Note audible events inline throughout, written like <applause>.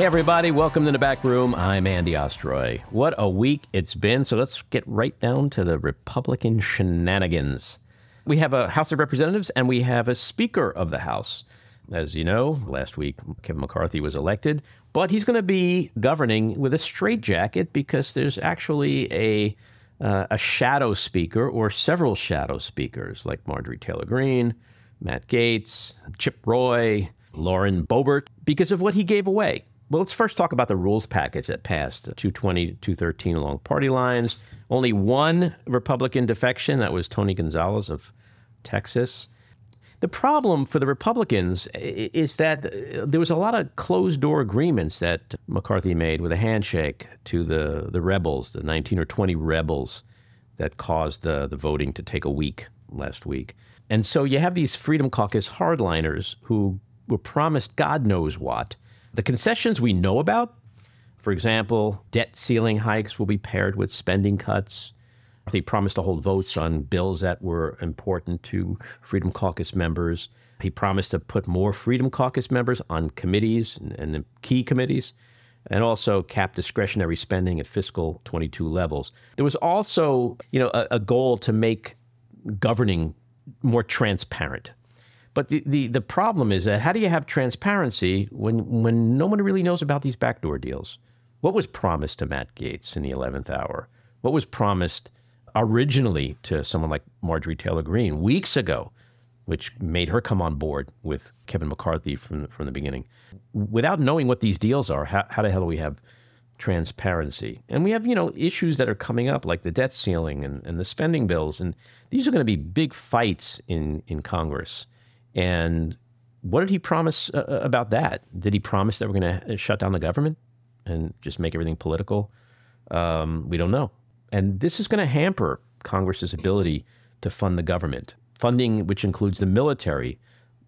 Hey, everybody, welcome to the back room. I'm Andy Ostroy. What a week it's been. So let's get right down to the Republican shenanigans. We have a House of Representatives and we have a Speaker of the House. As you know, last week Kevin McCarthy was elected, but he's going to be governing with a straitjacket because there's actually a uh, a shadow speaker or several shadow speakers like Marjorie Taylor Greene, Matt Gaetz, Chip Roy, Lauren Boebert, because of what he gave away. Well, let's first talk about the rules package that passed uh, 220 213 along party lines. Only one Republican defection, that was Tony Gonzales of Texas. The problem for the Republicans is that uh, there was a lot of closed door agreements that McCarthy made with a handshake to the, the rebels, the 19 or 20 rebels that caused the, the voting to take a week last week. And so you have these Freedom Caucus hardliners who were promised God knows what the concessions we know about, for example, debt ceiling hikes will be paired with spending cuts. They promised to hold votes on bills that were important to Freedom Caucus members. He promised to put more Freedom Caucus members on committees and, and key committees, and also cap discretionary spending at fiscal 22 levels. There was also, you know, a, a goal to make governing more transparent. But the, the, the problem is that how do you have transparency when, when no one really knows about these backdoor deals? What was promised to Matt Gaetz in the 11th hour? What was promised originally to someone like Marjorie Taylor Greene weeks ago, which made her come on board with Kevin McCarthy from, from the beginning? Without knowing what these deals are, how, how the hell do we have transparency? And we have, you know, issues that are coming up like the debt ceiling and, and the spending bills. And these are going to be big fights in, in Congress. And what did he promise uh, uh about that? Did he promise that we're going to shut down the government and just make everything political? Um, we don't know. And this is going to hamper Congress's ability to fund the government, funding which includes the military,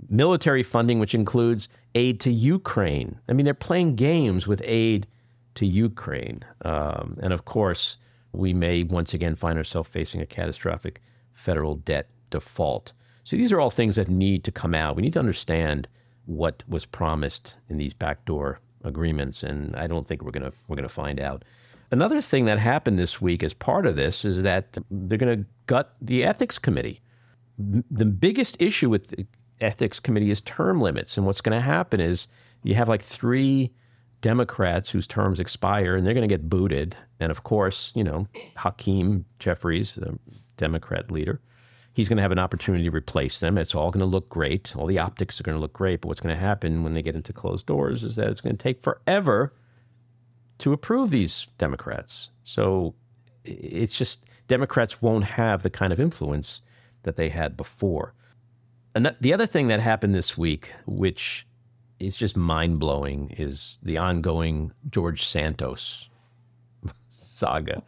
military funding which includes aid to Ukraine. I mean, they're playing games with aid to Ukraine. Um, and of course, we may once again find ourselves facing a catastrophic federal debt default. So these are all things that need to come out. We need to understand what was promised in these backdoor agreements, and I don't think we're gonna we're gonna find out. Another thing that happened this week as part of this is that they're to gut the ethics committee. The biggest issue with the ethics committee is term limits, and what's to happen is you have like three Democrats whose terms expire, and they're going to get booted. And of course, you know, Hakeem Jeffries, the Democrat leader, he's going to have an opportunity to replace them. It's all going to look great. All the optics are going to look great. But what's going to happen when they get into closed doors is that it's going to take forever to approve these Democrats. So it's just Democrats won't have the kind of influence that they had before. And the other thing that happened this week, which is just mind blowing, is the ongoing George Santos <laughs> saga.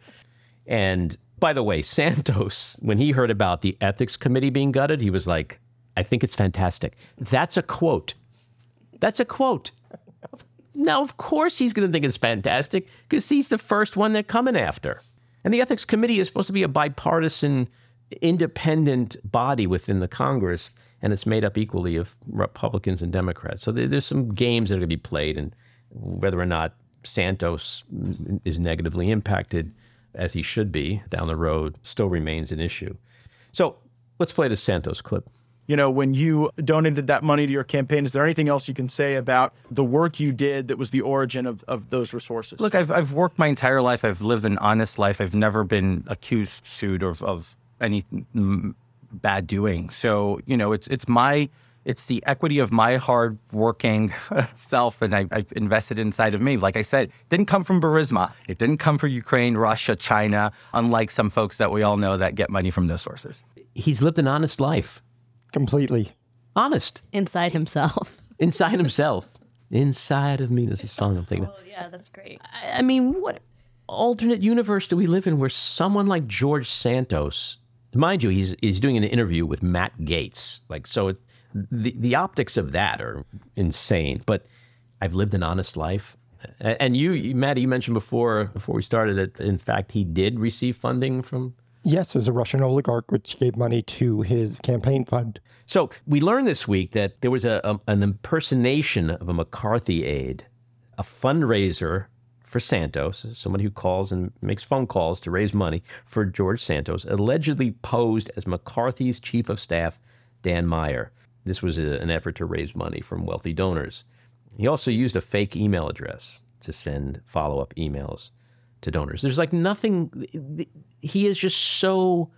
And by the way, Santos, when he heard about the ethics committee being gutted, he was like, I think it's fantastic. That's a quote. That's a quote. Now, of course, he's going to think it's fantastic because he's the first one they're coming after. And the ethics committee is supposed to be a bipartisan, independent body within the Congress, and it's made up equally of Republicans and Democrats. So there's some games that are going to be played, and whether or not Santos is negatively impacted as he should be down the road still remains an issue. So let's play the Santos clip. You know, when you donated that money to your campaign, is there anything else you can say about the work you did that was the origin of, of those resources? Look, I've, I've worked my entire life. I've lived an honest life. I've never been accused, sued, of, of any bad doing. So, you know, it's it's my it's the equity of my hardworking <laughs> self, and I, have invested inside of me. Like I said, it didn't come from Burisma. It didn't come from Ukraine, Russia, China, unlike some folks that we all know that get money from those sources. He's lived an honest life. Completely. Honest. Inside himself. <laughs> Inside himself. Inside of me. There's a song I'm thinking oh, yeah, that's great. I, I mean, what alternate universe do we live in where someone like George Santos, mind you, he's, he's doing an interview with Matt Gaetz. Like, so it, the the optics of that are insane. But I've lived an honest life. And you, Maddie, you mentioned before before we started that in fact he did receive funding from. Yes, as a Russian oligarch, which gave money to his campaign fund. So we learned this week that there was a, a an impersonation of a McCarthy aide a fundraiser for Santos, somebody who calls and makes phone calls to raise money for George Santos, allegedly posed as McCarthy's chief of staff, Dan Meyer. This was a, an effort to raise money from wealthy donors. He also used a fake email address to send follow up emails to donors. There's like nothing, he is just so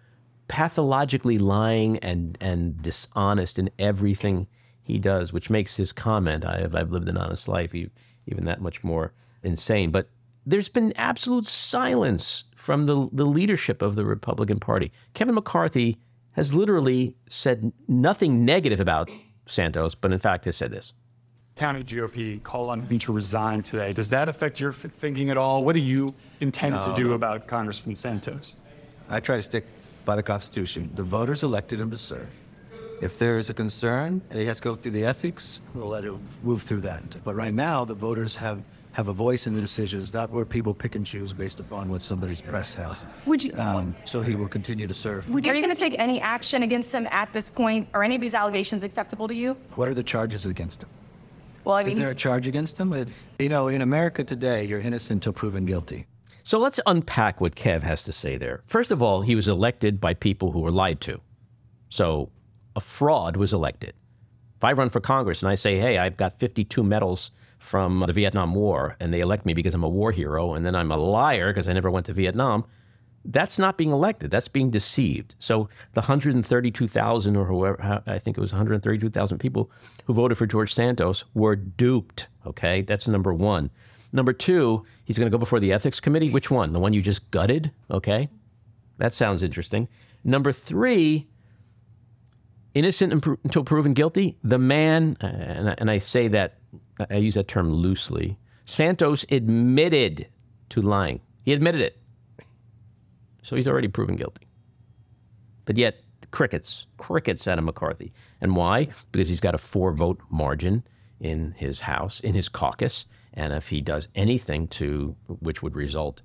pathologically lying and, and dishonest in everything he does, which makes his comment, I have, I've lived an honest life, even that much more insane. But there's been absolute silence from the, the leadership of the Republican Party. Kevin McCarthy has literally said nothing negative about Santos, but in fact has said this. County GOP call on him to resign today. Does that affect your thinking at all? What do you intend no, to do no. about Congressman Santos? I try to stick by the Constitution. The voters elected him to serve. If there is a concern, he has to go through the ethics. We'll let him move through that. But right now, the voters have have a voice in the decisions, not where people pick and choose based upon what somebody's press has. Would you? Um, so he will continue to serve. Would you, are you going to take any action against him at this point? Are any of these allegations acceptable to you? What are the charges against him? Well, I mean, is there a charge against him? You know, in America today, you're innocent until proven guilty. So let's unpack what Kev has to say there. First of all, he was elected by people who were lied to. So a fraud was elected. If I run for Congress and I say, hey, I've got 52 medals from the Vietnam War and they elect me because I'm a war hero and then I'm a liar because I never went to Vietnam, that's not being elected. That's being deceived. So the 132,000 or whoever, I think it was 132,000 people who voted for George Santos were duped. Okay, that's number one. Number two, he's going to go before the ethics committee. Which one? The one you just gutted? Okay, that sounds interesting. Number three, innocent until proven guilty. The man, and I say that I use that term loosely. Santos admitted to lying. He admitted it. So he's already proven guilty. But yet, crickets, crickets out of McCarthy. And why? Because he's got a four vote margin in his House, in his caucus. And if he does anything to, which would result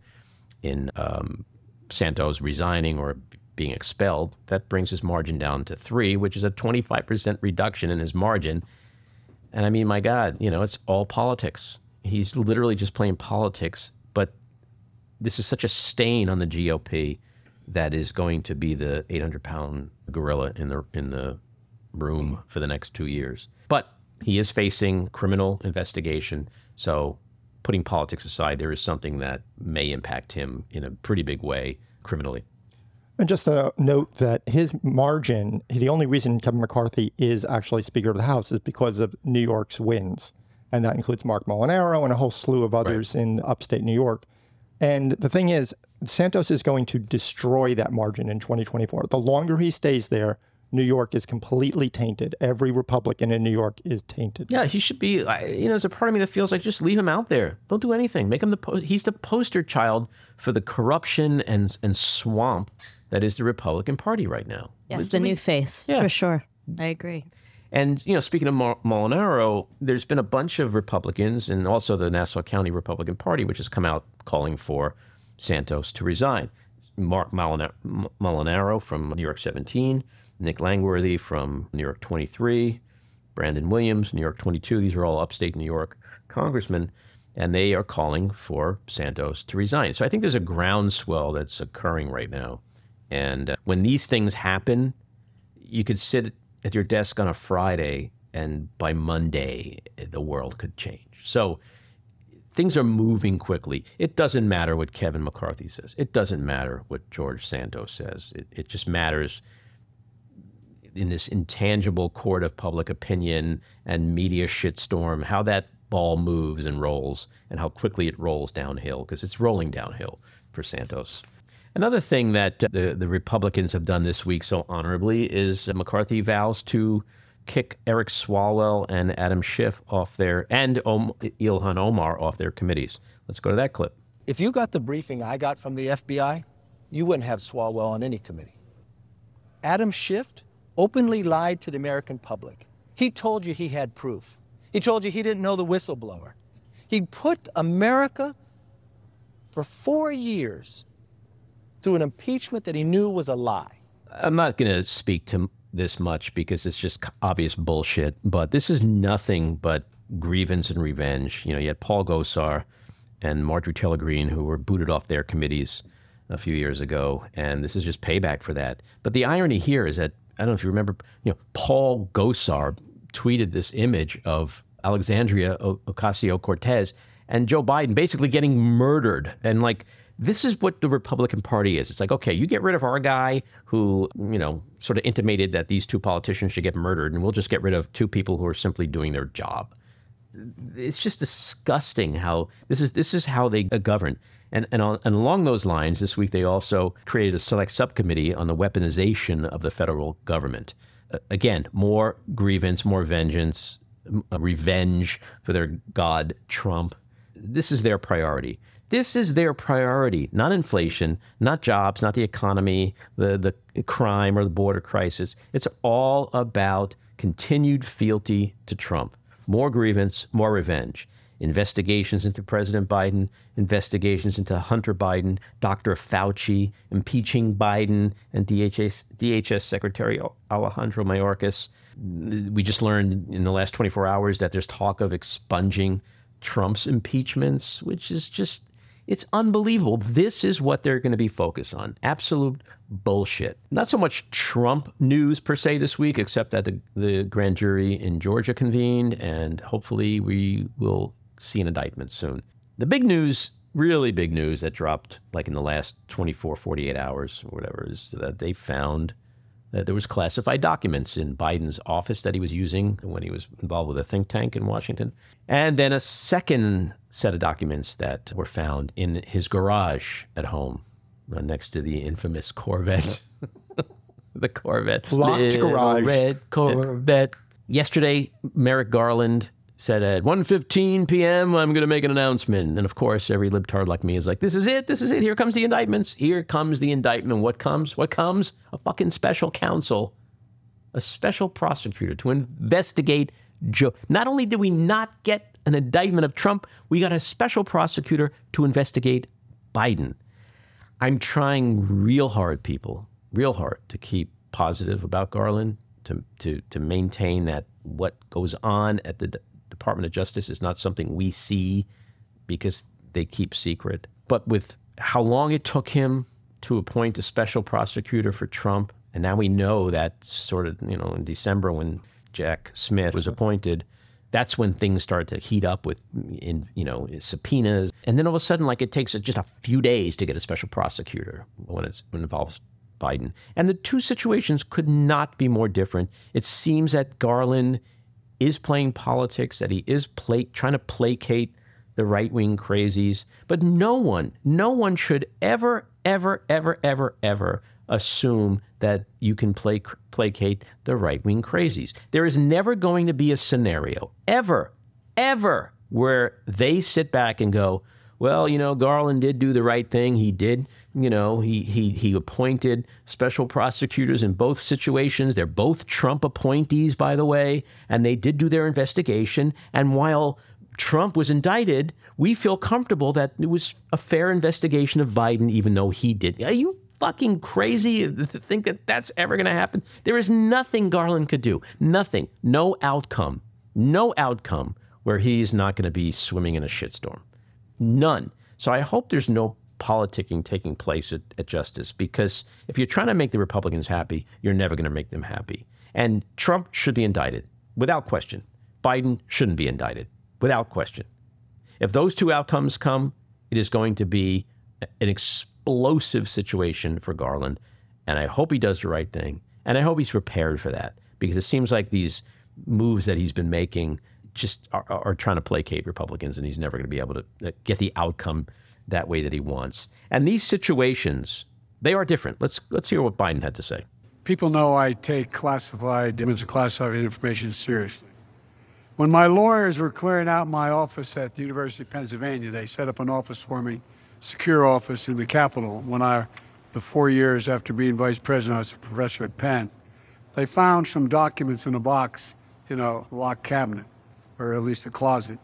in um, Santos resigning or being expelled, that brings his margin down to three, which is a 25% reduction in his margin. And I mean, my God, you know, it's all politics. He's literally just playing politics. But this is such a stain on the GOP that is going to be the 800 pound gorilla in the in the room for the next two years. But he is facing criminal investigation. So, putting politics aside, there is something that may impact him in a pretty big way criminally. And just a note that his margin, the only reason Kevin McCarthy is actually Speaker of the House is because of New York's wins. And that includes Marc Molinaro and a whole slew of others right. in upstate New York. And the thing is, Santos is going to destroy that margin in 2024. The longer he stays there, New York is completely tainted. Every Republican in New York is tainted. Yeah, he should be. You know, there's a part of me that feels like just leave him out there. Don't do anything. Make him the. Po- he's the poster child for the corruption and and swamp that is the Republican Party right now. Yes, the new face, yeah. for sure. I agree. And, you know, speaking of Molinaro, there's been a bunch of Republicans and also the Nassau County Republican Party, which has come out calling for Santos to resign. Marc Molinaro from New York 17, Nick Langworthy from New York 23, Brandon Williams, New York 22. These are all upstate New York congressmen, and they are calling for Santos to resign. So I think there's a groundswell that's occurring right now and uh, when these things happen, you could sit at your desk on a Friday, and by Monday, the world could change. So things are moving quickly. It doesn't matter what Kevin McCarthy says, it doesn't matter what George Santos says. It, it just matters in this intangible court of public opinion and media shitstorm how that ball moves and rolls and how quickly it rolls downhill because it's rolling downhill for Santos. Another thing that uh, the, the Republicans have done this week so honorably is uh, McCarthy vows to kick Eric Swalwell and Adam Schiff off their, and Om, Ilhan Omar off their committees. Let's go to that clip. If you got the briefing I got from the FBI, you wouldn't have Swalwell on any committee. Adam Schiff openly lied to the American public. He told you he had proof. He told you he didn't know the whistleblower. He put America for four years through an impeachment that he knew was a lie. I'm not going to speak to this much because it's just obvious bullshit, but this is nothing but grievance and revenge. You know, you had Paul Gosar and Marjorie Taylor Greene who were booted off their committees a few years ago, and this is just payback for that. But the irony here is that I don't know if you remember, you know, Paul Gosar tweeted this image of Alexandria Ocasio Cortez and Joe Biden basically getting murdered. And like, this is what the Republican Party is. It's like, okay, you get rid of our guy who, you know, sort of intimated that these two politicians should get murdered, and we'll just get rid of two people who are simply doing their job. It's just disgusting how this is. This is how they govern. And, and, on, and along those lines, this week they also created a select subcommittee on the weaponization of the federal government. Uh, again, more grievance, more vengeance, revenge for their god Trump. This is their priority. This is their priority, not inflation, not jobs, not the economy, the, the crime or the border crisis. It's all about continued fealty to Trump. More grievance, more revenge. Investigations into President Biden, investigations into Hunter Biden, Dr. Fauci, impeaching Biden, and DHS, DHS Secretary Alejandro Mayorkas. We just learned in the last 24 hours that there's talk of expunging Trump's impeachments, which is just, it's unbelievable. This is what they're going to be focused on. Absolute bullshit. Not so much Trump news per se this week, except that the, the grand jury in Georgia convened, and hopefully we will see an indictment soon. The big news really big news that dropped like in the last 24 48 hours or whatever is that they found that there was classified documents in Biden's office that he was using when he was involved with a think tank in Washington. And then a second set of documents that were found in his garage at home uh, next to the infamous Corvette. <laughs> the Corvette. Locked garage. Red Corvette. Yesterday, Merrick Garland said at 1.15 p.m., I'm going to make an announcement. And of course, every libtard like me is like, this is it. This is it. Here comes the indictments. Here comes the indictment. What comes? What comes? A fucking special counsel, a special prosecutor to investigate Joe. Not only did we not get an indictment of Trump, we got a special prosecutor to investigate Biden. I'm trying real hard, people, real hard to keep positive about Garland, to, to, to maintain that what goes on at the Department of Justice is not something we see because they keep secret. But with how long it took him to appoint a special prosecutor for Trump, and now we know that sort of, you know, in December when Jack Smith was appointed, that's when things started to heat up with, in you know, subpoenas. And then all of a sudden, like it takes just a few days to get a special prosecutor when, it's, when it involves Biden. And the two situations could not be more different. It seems that Garland is playing politics, that he is pla- trying to placate the right wing crazies. But no one, no one should ever, ever, ever, ever, ever assume that you can play, placate the right wing crazies. There is never going to be a scenario, ever, ever, where they sit back and go, well, you know, Garland did do the right thing. He did, you know, he he he appointed special prosecutors in both situations. They're both Trump appointees, by the way, and they did do their investigation. And while Trump was indicted, we feel comfortable that it was a fair investigation of Biden, even though he did. Are you fucking crazy to think that that's ever going to happen? There is nothing Garland could do. Nothing. No outcome. No outcome where he's not going to be swimming in a shitstorm. None. So I hope there's no politicking taking place at, at, Justice because if you're trying to make the Republicans happy, you're never going to make them happy. And Trump should be indicted without question. Biden shouldn't be indicted without question. If those two outcomes come, it is going to be an explosive situation for Garland. And I hope he does the right thing. And I hope he's prepared for that because it seems like these moves that he's been making just are, are trying to placate Republicans, and he's never going to be able to uh, get the outcome that way that he wants. And these situations, they are different. Let's let's hear what Biden had to say. People know I take classified classified information seriously. When my lawyers were clearing out my office at the University of Pennsylvania, they set up an office for me, secure office in the Capitol. When I, the four years after being vice president, I was a professor at Penn. They found some documents in a box in a locked cabinet or at least a closet.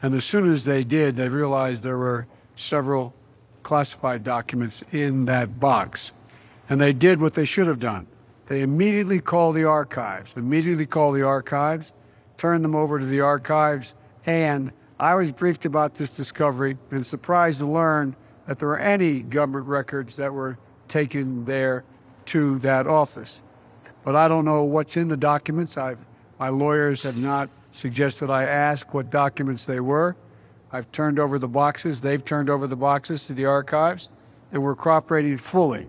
And as soon as they did, they realized there were several classified documents in that box. And they did what they should have done. They immediately called the archives, immediately called the archives, turned them over to the archives, And I was briefed about this discovery and surprised to learn that there were any government records that were taken there to that office. But I don't know what's in the documents. I've, my lawyers have not suggested that I ask what documents they were. I've turned over the boxes. They've turned over the boxes to the archives, and we're cooperating fully,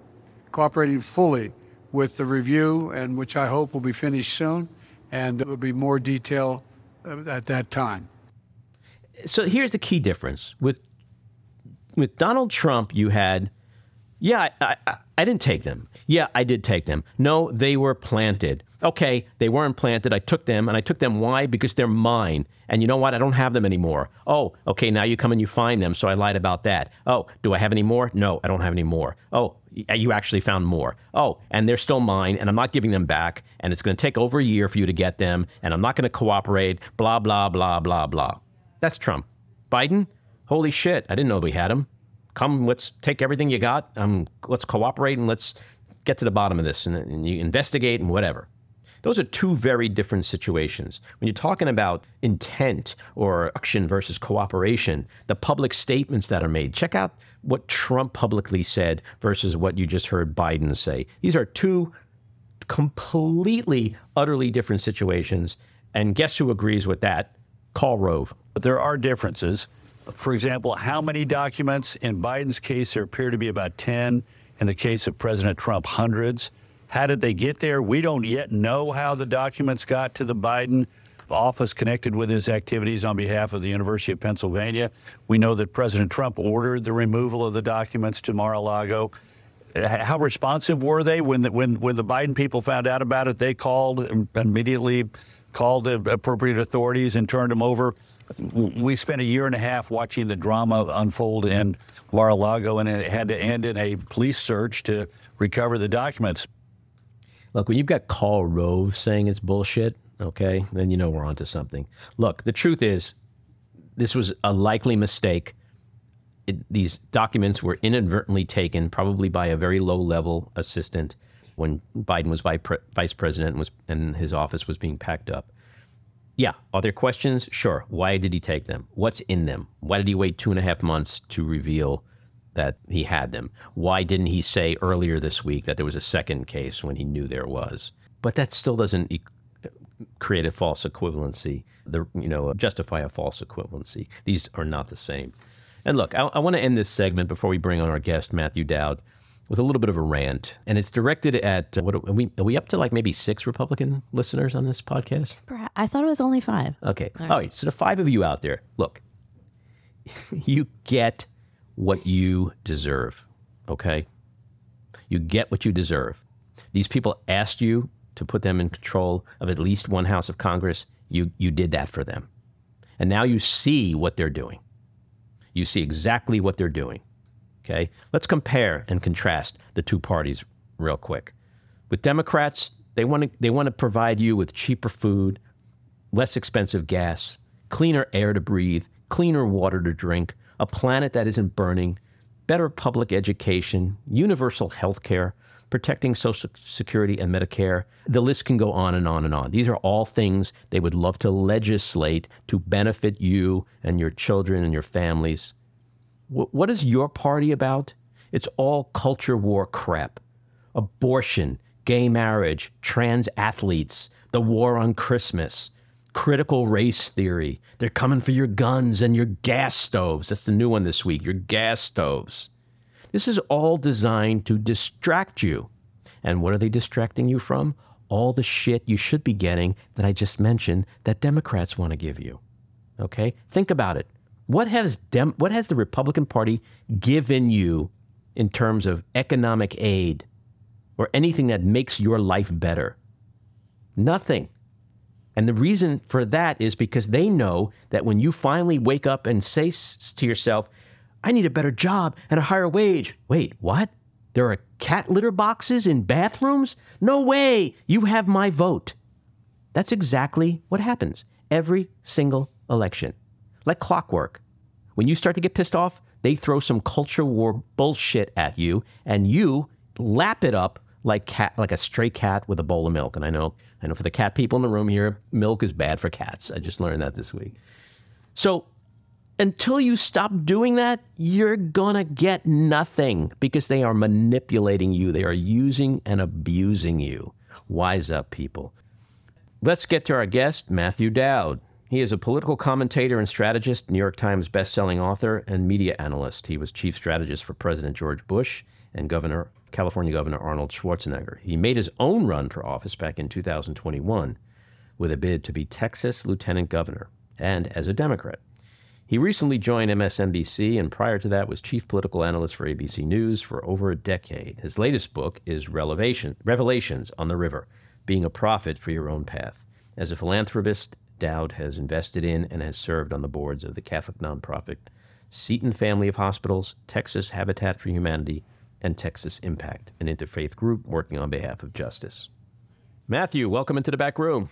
cooperating fully with the review, and which I hope will be finished soon, and there will be more detail uh, at that time. So here's the key difference with with Donald Trump. You had, yeah, I, I, I didn't take them. Yeah, I did take them. No, they were planted. Okay, they weren't planted. I took them, and I took them. Why? Because they're mine. And you know what? I don't have them anymore. Oh, okay, now you come and you find them, so I lied about that. Oh, do I have any more? No, I don't have any more. Oh, you actually found more. Oh, and they're still mine, and I'm not giving them back, and it's going to take over a year for you to get them, and I'm not going to cooperate, blah, blah, blah, blah, blah. That's Trump. Biden, holy shit, I didn't know we had him. Come, let's take everything you got. Um, let's cooperate and let's get to the bottom of this and, and you investigate and whatever. Those are two very different situations. When you're talking about intent or action versus cooperation, the public statements that are made, check out what Trump publicly said versus what you just heard Biden say. These are two completely, utterly different situations. And guess who agrees with that? Karl Rove. But there are differences. For example, how many documents? In Biden's case, there appear to be about 10. In the case of President Trump, hundreds. How did they get there? We don't yet know how the documents got to the Biden office connected with his activities on behalf of the University of Pennsylvania. We know that President Trump ordered the removal of the documents to Mar-a-Lago. How responsive were they when the, when when the Biden people found out about it? They called immediately, called the appropriate authorities and turned them over. We spent a year and a half watching the drama unfold in Mar-a-Lago, and it had to end in a police search to recover the documents. Look, when you've got Karl Rove saying it's bullshit, okay, then you know we're onto something. Look, the truth is, this was a likely mistake. It, these documents were inadvertently taken, probably by a very low-level assistant, when Biden was vice president and was and his office was being packed up. Yeah, are there questions? Sure. Why did he take them? What's in them? Why did he wait two and a half months to reveal that he had them? Why didn't he say earlier this week that there was a second case when he knew there was? But that still doesn't e- create a false equivalency, the, you know, justify a false equivalency. These are not the same. And look, I, I want to end this segment before we bring on our guest, Matthew Dowd, with a little bit of a rant. And it's directed at, uh, what are we, are we up to like maybe six Republican listeners on this podcast? I thought it was only five. Okay. All right. All right. So the five of you out there, look, <laughs> you get what you deserve. Okay? You get what you deserve. These people asked you to put them in control of at least one House of Congress. You, you did that for them. And now you see what they're doing. You see exactly what they're doing. Okay? Let's compare and contrast the two parties real quick. With Democrats, they want to they want to provide you with cheaper food, less expensive gas, cleaner air to breathe, cleaner water to drink, a planet that isn't burning, better public education, universal health care, protecting Social Security and Medicare. The list can go on and on and on. These are all things they would love to legislate to benefit you and your children and your families. what is your party about? It's all culture war crap. Abortion, gay marriage, trans athletes, the war on Christmas, critical race theory. They're coming for your guns and your gas stoves. That's the new one this week your gas stoves. This is all designed to distract you. And what are they distracting you from? All the shit you should be getting that I just mentioned that Democrats want to give you. Okay? Think about it. What has Dem- what has the Republican Party given you in terms of economic aid or anything that makes your life better? Nothing. And the reason for that is because they know that when you finally wake up and say to yourself, I need a better job and a higher wage. Wait, what? There are cat litter boxes in bathrooms? No way! You have my vote. That's exactly what happens every single election. Like clockwork. When you start to get pissed off, they throw some culture war bullshit at you, and you lap it up like cat, like a stray cat with a bowl of milk. And I know, I know for the cat people in the room here, milk is bad for cats. I just learned that this week. So until you stop doing that, you're to get nothing because they are manipulating you. They are using and abusing you. Wise up, people. Let's get to our guest, Matthew Dowd. He is a political commentator and strategist, New York Times bestselling author, and media analyst. He was chief strategist for President George Bush and Governor California Governor Arnold Schwarzenegger. He made his own run for office back in 2021 with a bid to be Texas lieutenant governor and as a Democrat. He recently joined MSNBC and prior to that was chief political analyst for ABC News for over a decade. His latest book is Relevation, Revelations on the River Being a Prophet for Your Own Path. As a philanthropist Dowd has invested in and has served on the boards of the Catholic nonprofit Seton Family of Hospitals, Texas Habitat for Humanity, and Texas Impact, an interfaith group working on behalf of justice. Matthew, welcome into the back room.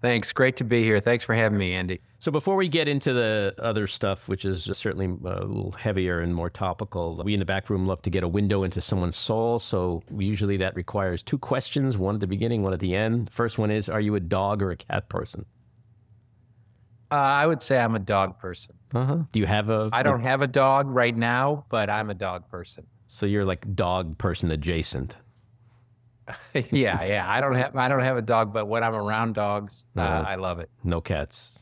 Thanks. Great to be here. Thanks for having me, Andy. So, before we get into the other stuff, which is certainly a little heavier and more topical, we in the back room love to get a window into someone's soul. So, usually that requires two questions one at the beginning, one at the end. First one is Are you a dog or a cat person? Uh, I would say I'm a dog person. Uh huh. Do you have a? I don't have a dog right now, but I'm a dog person. So you're like dog person adjacent. <laughs> yeah, yeah. I don't have I don't have a dog, but when I'm around dogs, uh, I love it. No cats.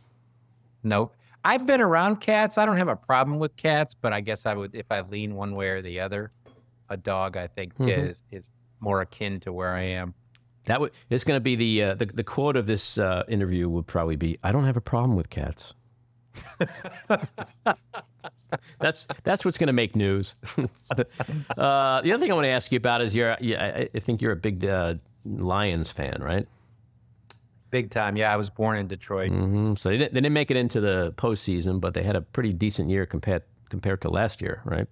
Nope. I've been around cats. I don't have a problem with cats, but I guess I would if I lean one way or the other. A dog, I think, mm-hmm. is is more akin to where I am. That would it's going to be the, uh, the the quote of this uh, interview would probably be, "I don't have a problem with cats." <laughs> <laughs> that's that's what's going to make news. <laughs> uh, the other thing I want to ask you about is you're, yeah, I think you're a big uh, Lions fan, right? Big time, yeah. I was born in Detroit. Mm-hmm. So they didn't, they didn't make it into the postseason, but they had a pretty decent year compared compared to last year, right?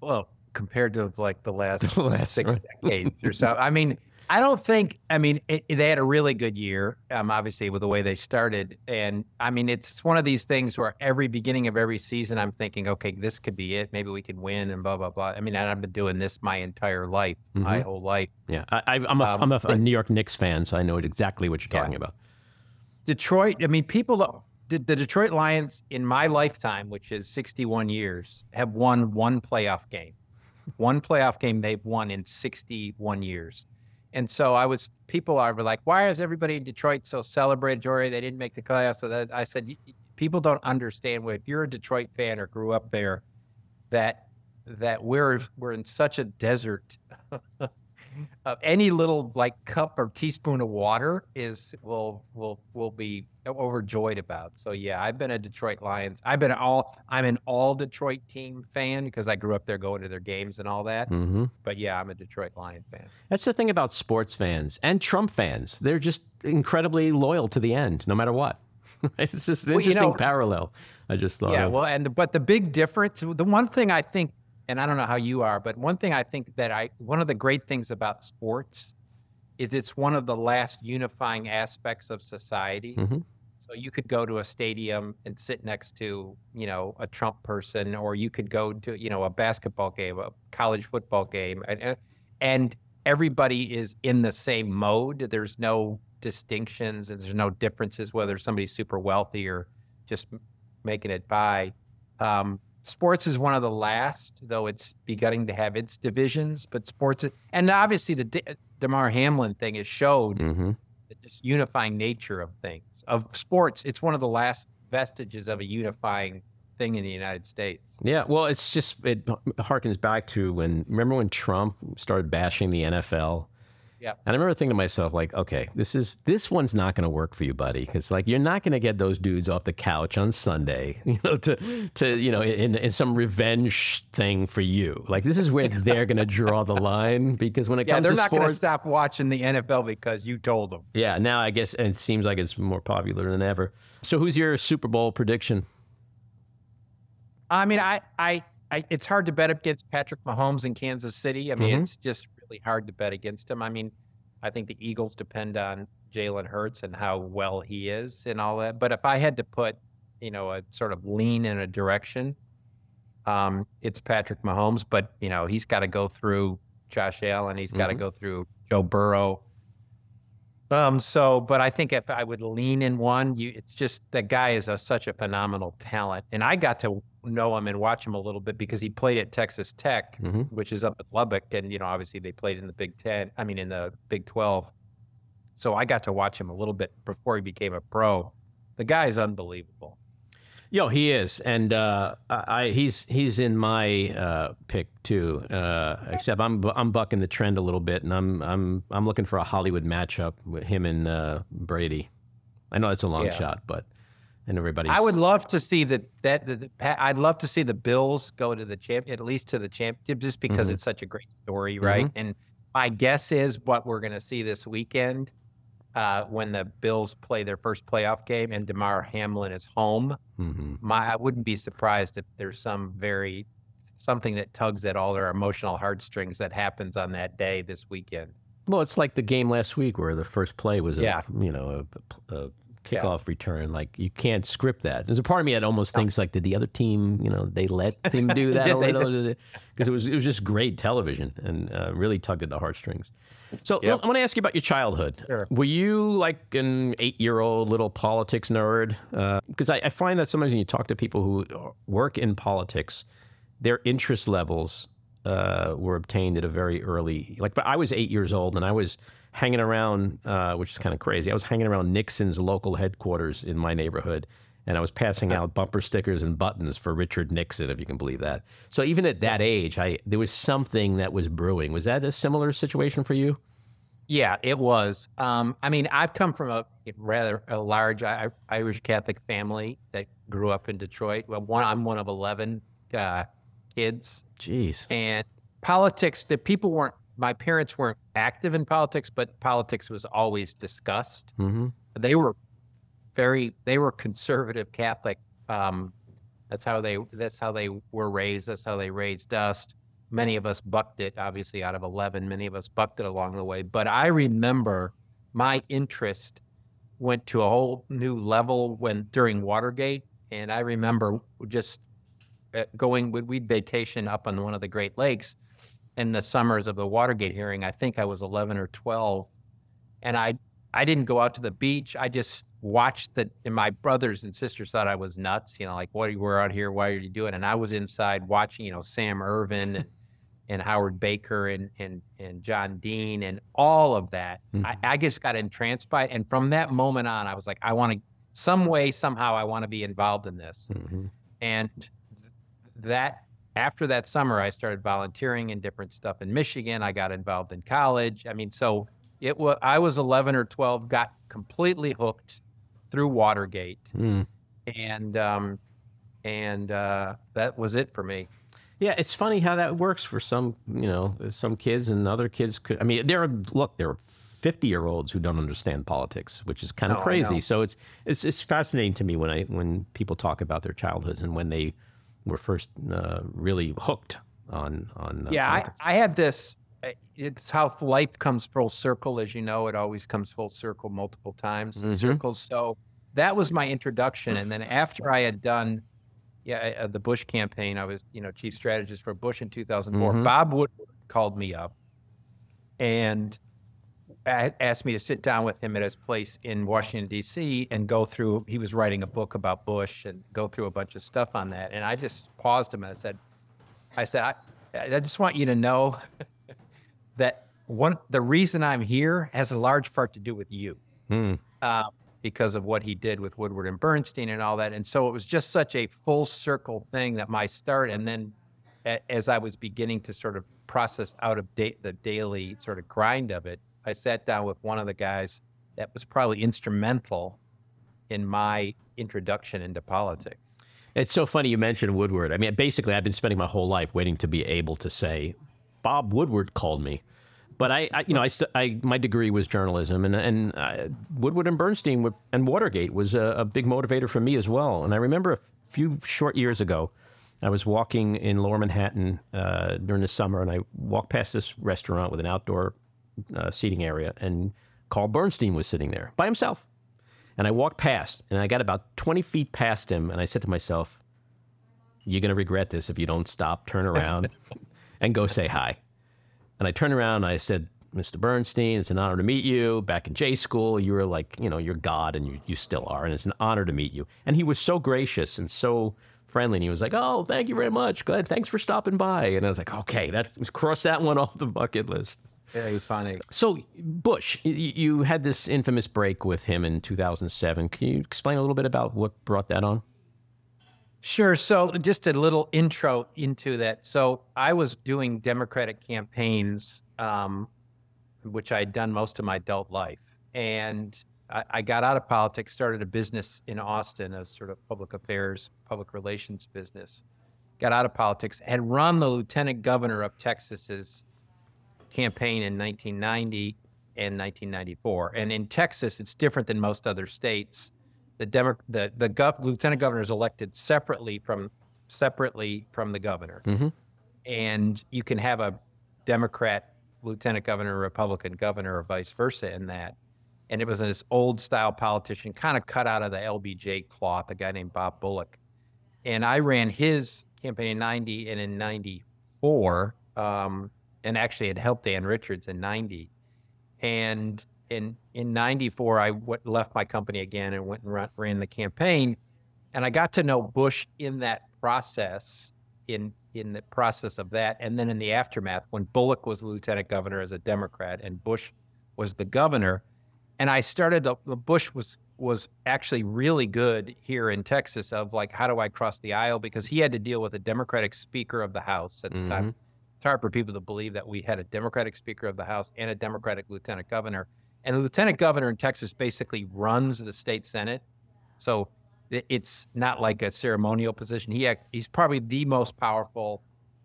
Well, compared to like the last, <laughs> the last six right. decades or so. I mean, I don't think. I mean, it, they had a really good year. Um, obviously with the way they started, and I mean, it's one of these things where every beginning of every season, I'm thinking, okay, this could be it. Maybe we could win, and blah blah blah. I mean, I've been doing this my entire life, mm-hmm. my whole life. Yeah, I, am a, um, I'm a, a, New York Knicks fan, so I know exactly what you're talking yeah. about. Detroit. I mean, people. The, the Detroit Lions in my lifetime, which is 61 years, have won one playoff game. One playoff game they've won in 61 years. And so I was, people are like, why is everybody in Detroit so celebratory? They didn't make the playoffs. So that I said, people don't understand. If you're a Detroit fan or grew up there, that that we're we're in such a desert uh, any little like cup or teaspoon of water is will will will be overjoyed about. So yeah, I've been a Detroit Lions. I've been all I'm an all Detroit team fan because I grew up there going to their games and all that. Mm-hmm. But yeah, I'm a Detroit Lion fan. That's the thing about sports fans and Trump fans. They're just incredibly loyal to the end, no matter what. <laughs> it's just an well, interesting you know, parallel. I just thought. Yeah, of. well, and but the big difference, the one thing I think and I don't know how you are, but one thing I think that I, one of the great things about sports is it's one of the last unifying aspects of society. Mm-hmm. So you could go to a stadium and sit next to, you know, a Trump person, or you could go to, you know, a basketball game, a college football game, and, and everybody is in the same mode. There's no distinctions and there's no differences whether somebody's super wealthy or just making it by. Um, sports is one of the last, though it's beginning to have its divisions. But sports, and obviously the D- Damar Hamlin thing has showed mm-hmm. the just unifying nature of things of sports. It's one of the last vestiges of a unifying thing in the United States. Yeah, well, it's just it harkens back to when remember when Trump started bashing the NFL yeah. And I remember thinking to myself, like, okay, this is this one's not going to work for you, buddy, because like you're not going to get those dudes off the couch on Sunday, <laughs> you know, to to you know, in, in some revenge thing for you. Like this is where <laughs> they're going to draw the line because when it yeah, comes to sports, they're not going to stop watching the NFL because you told them. Yeah. Now I guess it seems like it's more popular than ever. So who's your Super Bowl prediction? I mean, I I. I, it's hard to bet against Patrick Mahomes in Kansas City. I mean, mm-hmm. it's just really hard to bet against him. I mean, I think the Eagles depend on Jalen Hurts and how well he is and all that. But if I had to put, you know, a sort of lean in a direction, um, it's Patrick Mahomes. But you know, he's got to go through Josh Allen. He's got to mm-hmm. go through Joe Burrow. Um, so, but I think if I would lean in one, you, it's just that guy is a, such a phenomenal talent, and I got to know him and watch him a little bit because he played at Texas Tech, Mm-hmm. which is up at Lubbock, and you know, obviously they played in the Big Ten. I mean, in the Big Twelve. So I got to watch him a little bit before he became a pro. The guy is unbelievable. Yo, he is, and uh, I he's he's in my uh, pick too. Uh, except I'm I'm bucking the trend a little bit, and I'm I'm I'm looking for a Hollywood matchup with him and uh, Brady. I know it's a long Yeah. shot, but and everybody's. I would love to see that that the, the, I'd love to see the Bills go to the champ at least to the championship just because Mhm. it's such a great story, right? Mhm. And my guess is what we're going to see this weekend uh, when the Bills play their first playoff game and Damar Hamlin is home. Mhm. My I wouldn't be surprised if there's some very something that tugs at all their emotional heartstrings that happens on that day this weekend. Well, it's like the game last week where the first play was a Yeah. you know a, a kickoff return. Like you can't script that. There's a part of me that almost thinks like, did the other team, you know, they let <laughs> him do that a little because it was it was just great television and uh, really tugged at the heartstrings. So Yep. I want to ask you about your childhood. Sure. Were you like an eight-year-old little politics nerd? Because I, I find that sometimes when you talk to people who work in politics, their interest levels uh, were obtained at a very early. Like, but I was eight years old and I was hanging around, uh, which is kind of crazy. I was hanging around Nixon's local headquarters in my neighborhood, and I was passing out bumper stickers and buttons for Richard Nixon, if you can believe that. So even at that age, I there was something that was brewing. Was that a similar situation for you? Yeah, it was. Um, I mean, I've come from a rather a large I- Irish Catholic family that grew up in Detroit. Well, one I'm one of eleven uh, kids, Jeez. and politics. The people weren't. My parents weren't active in politics, but politics was always discussed. Mm-hmm. They were very. They were conservative Catholic. Um, that's how they. That's how they were raised. That's how they raised us. Many of us bucked it. Obviously, out of eleven, many of us bucked it along the way. But I remember my interest went to a whole new level when during Watergate, and I remember just uh, going. We'd we'd vacation up on one of the Great Lakes in the summers of the Watergate hearing. I think I was eleven or twelve, and I I didn't go out to the beach. I just watched the. And my brothers and sisters thought I was nuts. You know, like what are you we're out here? Why are you doing? And I was inside watching. You know, Sam Ervin. And, <laughs> and Howard Baker and, and, and John Dean and all of that. I, I just got entranced by it. And from that moment on, I was like, I want to, some way, somehow, I want to be involved in this. Mm-hmm. And that, after that summer, I started volunteering in different stuff in Michigan. I got involved in college. I mean, so it was, I was 11 or 12, got completely hooked through Watergate. Mm. And, um, and uh, that was it for me. Yeah, it's funny how that works for some, you know, some kids and other kids could. I mean, there are look, there are fifty-year-olds who don't understand politics, which is kind of No, crazy. So it's it's it's fascinating to me when I when people talk about their childhoods and when they were first uh, really hooked on on. Uh, yeah, I. I have this. It's how life comes full circle, as you know. It always comes full circle multiple times. Mhm. Circles. So that was my introduction, and then after I had done, yeah, uh, the Bush campaign, I was you know chief strategist for Bush in 2004. Mhm. Bob Woodward called me up, and asked me to sit down with him at his place in Washington D.C. and go through. He was writing a book about Bush and go through a bunch of stuff on that. And I just paused him and I said, I said, I, I just want you to know <laughs> that one the reason I'm here has a large part to do with you, Hmm. uh, because of what he did with Woodward and Bernstein and all that. And so it was just such a full circle thing that my start, and then a, as I was beginning to sort of process out of date the daily sort of grind of it, I sat down with one of the guys that was probably instrumental in my introduction into politics. It's so funny you mentioned Woodward. I mean, basically, I've been spending my whole life waiting to be able to say, "Bob Woodward called me," but I, I you know, I, st- I my degree was journalism, and and uh, Woodward and Bernstein were, and Watergate was a, a big motivator for me as well. And I remember a few short years ago, I was walking in Lower Manhattan uh, during the summer, and I walked past this restaurant with an outdoor uh, seating area, and Carl Bernstein was sitting there by himself. And I walked past, and I got about 20 feet past him, and I said to myself, You're going to regret this if you don't stop, turn around, <laughs> and go say hi. And I turned around and I said, Mr. Bernstein, it's an honor to meet you. Back in J school, you were like, you know, you're God and you, you still are. And it's an honor to meet you. And he was so gracious and so friendly. And he was like, oh, thank you very much. Good. Thanks for stopping by. And I was like, okay, that cross that one off the bucket list. Very funny. So, Bush, you had this infamous break with him in 2007. Can you explain a little bit about what brought that on? Sure. So, just a little intro into that. So, I was doing Democratic campaigns, um, which I had done most of my adult life. And I, I, got out of politics, started a business in Austin, a sort of public affairs, public relations business. Got out of politics, had run the lieutenant governor of Texas's campaign in 1990 and 1994. And in Texas, it's different than most other states. The Demo- the the gov- lieutenant governor is elected separately from separately from the governor, mm-hmm. and you can have a Democrat lieutenant governor, Republican governor, or vice versa in that. And it was this old style politician, kind of cut out of the LBJ cloth, a guy named Bob Bullock. And I ran his campaign in 90 and in 94. Um, and actually had helped Ann Richards in 90. And in in 94, I w- left my company again and went and ran, ran the campaign. And I got to know Bush in that process, in in the process of that, and then in the aftermath when Bullock was lieutenant governor as a Democrat and Bush was the governor. And I started. Bush was was actually really good here in Texas of like, how do I cross the aisle? Because he had to deal with a Democratic Speaker of the House at the mm-hmm. time, hard for people to believe that we had a Democratic Speaker of the House and a Democratic Lieutenant Governor. And the Lieutenant Governor in Texas basically runs the state Senate. So it's not like a ceremonial position. He he's probably the most powerful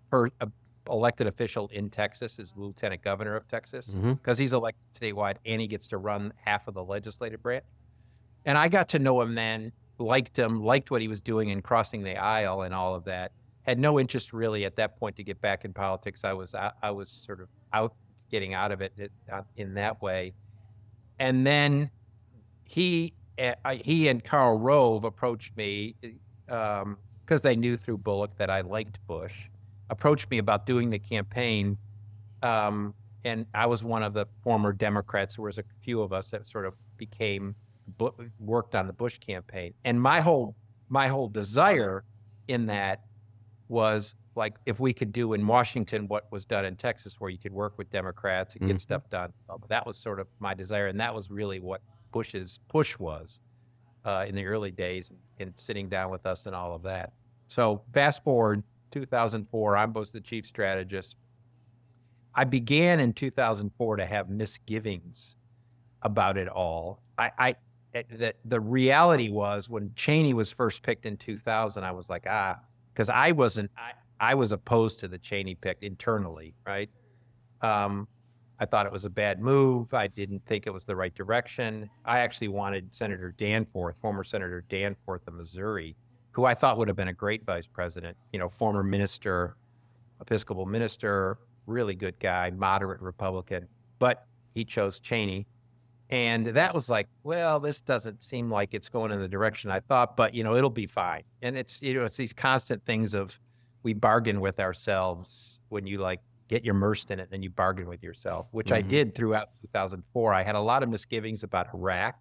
per, uh, elected official in Texas is Lieutenant Governor of Texas because mm-hmm. he's elected statewide and he gets to run half of the legislative branch. And I got to know him then, liked him, liked what he was doing and crossing the aisle and all of that had no interest really at that point to get back in politics. I was I, I was sort of out getting out of it uh, in that way, and then he uh, he and Karl Rove approached me because um, they knew through Bullock that I liked Bush. Approached me about doing the campaign, um, and I was one of the former Democrats. There was a few of us that sort of became worked on the Bush campaign, and my whole my whole desire in that was like if we could do in Washington what was done in Texas, where you could work with Democrats and get mm-hmm. stuff done. That was sort of my desire, and that was really what Bush's push was uh, in the early days, and sitting down with us and all of that. So fast forward 2004, I was both the chief strategist. I began in 2004 to have misgivings about it all. I, I eh, the, the reality was when Cheney was first picked in 2000, I was like, ah, because I wasn't I, I was opposed to the Cheney pick internally, right? Um, I thought it was a bad move. I didn't think it was the right direction. I actually wanted Senator Danforth, former Senator Danforth of Missouri, who I thought would have been a great vice president. You know, former minister, Episcopal minister, really good guy, moderate Republican, but he chose Cheney. And that was like, well, this doesn't seem like it's going in the direction I thought, but you know, it'll be fine. And it's you know, it's these constant things of we bargain with ourselves when you like get immersed in it, then you bargain with yourself, which mm-hmm. I did throughout 2004. I had a lot of misgivings about Iraq.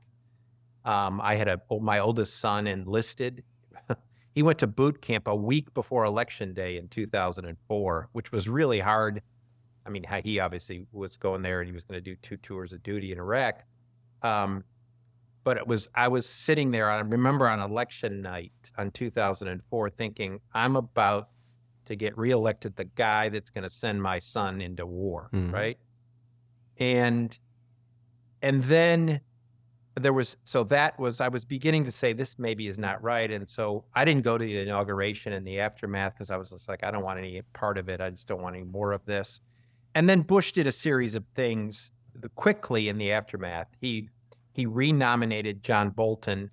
Um, I had a my oldest son enlisted. <laughs> he went to boot camp a week before election day in 2004, which was really hard. I mean, he obviously was going there and he was going to do two tours of duty in Iraq. Um, but it was I was sitting there. I remember on election night on 2004, thinking I'm about to get reelected, the guy that's going to send my son into war, mm. right? And and then there was so that was I was beginning to say this maybe is not right, and so I didn't go to the inauguration and the aftermath because I was just like I don't want any part of it. I just don't want any more of this. And then Bush did a series of things quickly in the aftermath, he he renominated John Bolton,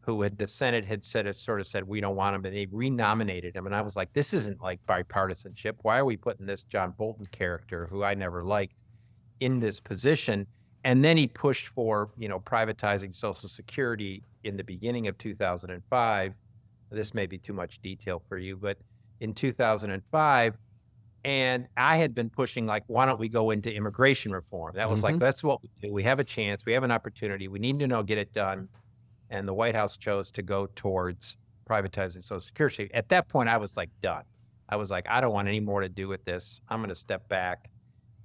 who had the Senate had said it sort of said we don't want him, and they renominated him. And I was like, this isn't like bipartisanship. Why are we putting this John Bolton character, who I never liked, in this position? And then he pushed for you know privatizing Social Security in the beginning of 2005. This may be too much detail for you, but in 2005, And I had been pushing like, why don't we go into immigration reform? That was mm-hmm. like, that's what we do. We have a chance. We have an opportunity. We need to know, get it done. And the White House chose to go towards privatizing Social Security. At that point, I was like done. I was like, I don't want any more to do with this. I'm going to step back.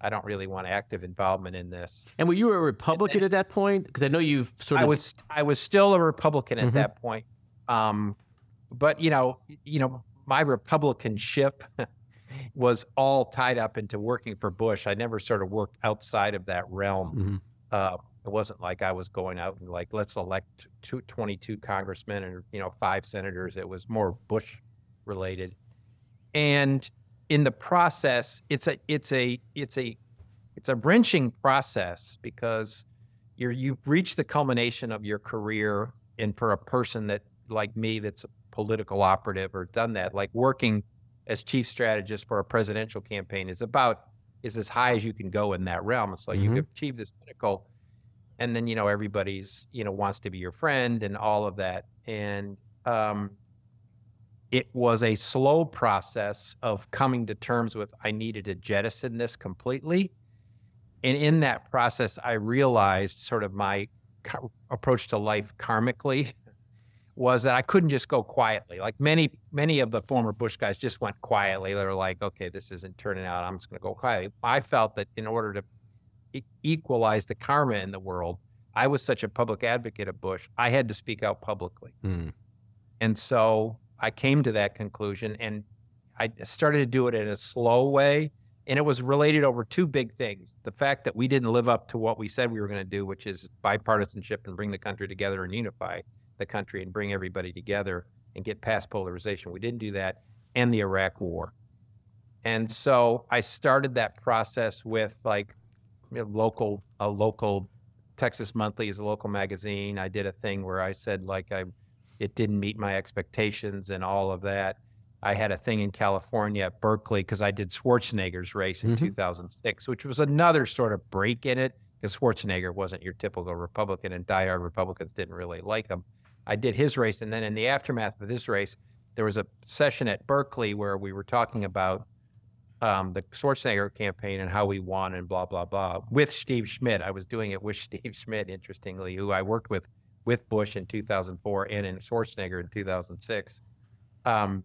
I don't really want active involvement in this. And were you a Republican then, at that point? Because I know you've sort of. I was. I was still a Republican at mm-hmm. that point. Um, but you know, you know, my Republican ship <laughs> was all tied up into working for Bush. I never sort of worked outside of that realm. Mm-hmm. Uh, it wasn't like I was going out and like, let's elect two, 22 congressmen and, you know, five senators. It was more Bush related. And in the process, it's a, it's a, it's a, it's a wrenching process because you're, you've reached the culmination of your career. And for a person that like me, that's a political operative or done that, like working as chief strategist for a presidential campaign is about is as high as you can go in that realm. So mm-hmm. you achieve this pinnacle, and then you know everybody's you know wants to be your friend and all of that. And um, it was a slow process of coming to terms with I needed to jettison this completely. And in that process, I realized sort of my approach to life karmically <laughs> was that I couldn't just go quietly. Like many, many of the former Bush guys just went quietly. They were like, okay, this isn't turning out. I'm just going to go quietly. I felt that in order to e- equalize the karma in the world, I was such a public advocate of Bush, I had to speak out publicly. Mm. And so I came to that conclusion and I started to do it in a slow way. And it was related over two big things the fact that we didn't live up to what we said we were going to do, which is bipartisanship and bring the country together and unify the country and bring everybody together and get past polarization. We didn't do that, and the Iraq War. And so I started that process with like local a local Texas Monthly is a local magazine. I did a thing where I said like I it didn't meet my expectations and all of that. I had a thing in California at Berkeley because I did Schwarzenegger's race in mm-hmm. 2006, which was another sort of break in it because Schwarzenegger wasn't your typical Republican and diehard Republicans didn't really like him. I did his race, and then in the aftermath of this race, there was a session at Berkeley where we were talking about um, the Schwarzenegger campaign and how we won and blah blah blah with Steve Schmidt. I was doing it with <laughs> Steve Schmidt, interestingly, who I worked with with Bush in 2004 and in Schwarzenegger in 2006. Um,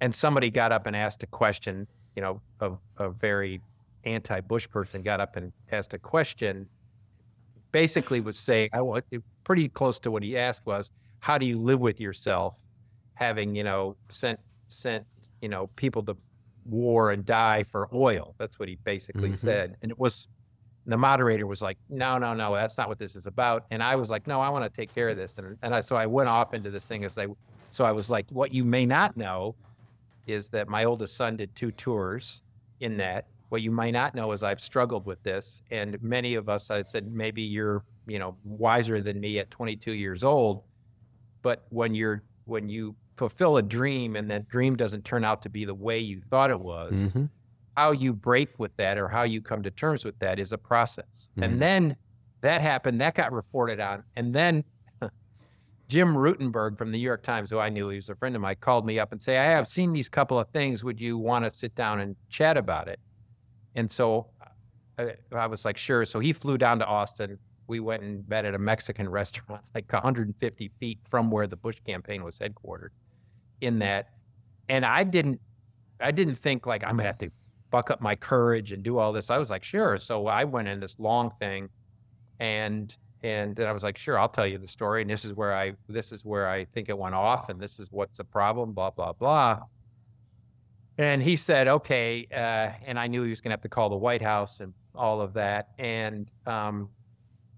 and somebody got up and asked a question. You know, a, a very anti-Bush person got up and asked a question. Basically, was saying, "I want pretty close to what he asked was, how do you live with yourself, having you know sent sent you know people to war and die for oil? That's what he basically mm-hmm. said, and it was. The moderator was like, "No, no, no, that's not what this is about." And I was like, "No, I want to take care of this." And and I, so I went off into this thing as I, so I was like, "What you may not know, is that my oldest son did two tours in that." What you might not know is I've struggled with this, and many of us, I said, maybe you're you know wiser than me at 22 years old but when you're when you fulfill a dream and that dream doesn't turn out to be the way you thought it was mm-hmm. how you break with that or how you come to terms with that is a process mm-hmm. and then that happened that got reported on and then <laughs> Jim Rutenberg from the New York Times, who I knew he was a friend of mine, called me up and say, "I have seen these couple of things. Would you want to sit down and chat about it?" And so I, I was like, "Sure." So he flew down to Austin, we went and met at a Mexican <laughs> restaurant, like 150 feet from where the Bush campaign was headquartered. In that, and I didn't, I didn't think like I'm gonna have to buck up my courage and do all this. I was like, sure. So I went in this long thing, and and then I was like, sure, I'll tell you the story. And this is where I, this is where I think it went off, and this is what's the problem. Blah blah blah. And he said, okay. Uh, and I knew he was going to have to call the White House and all of that. And um,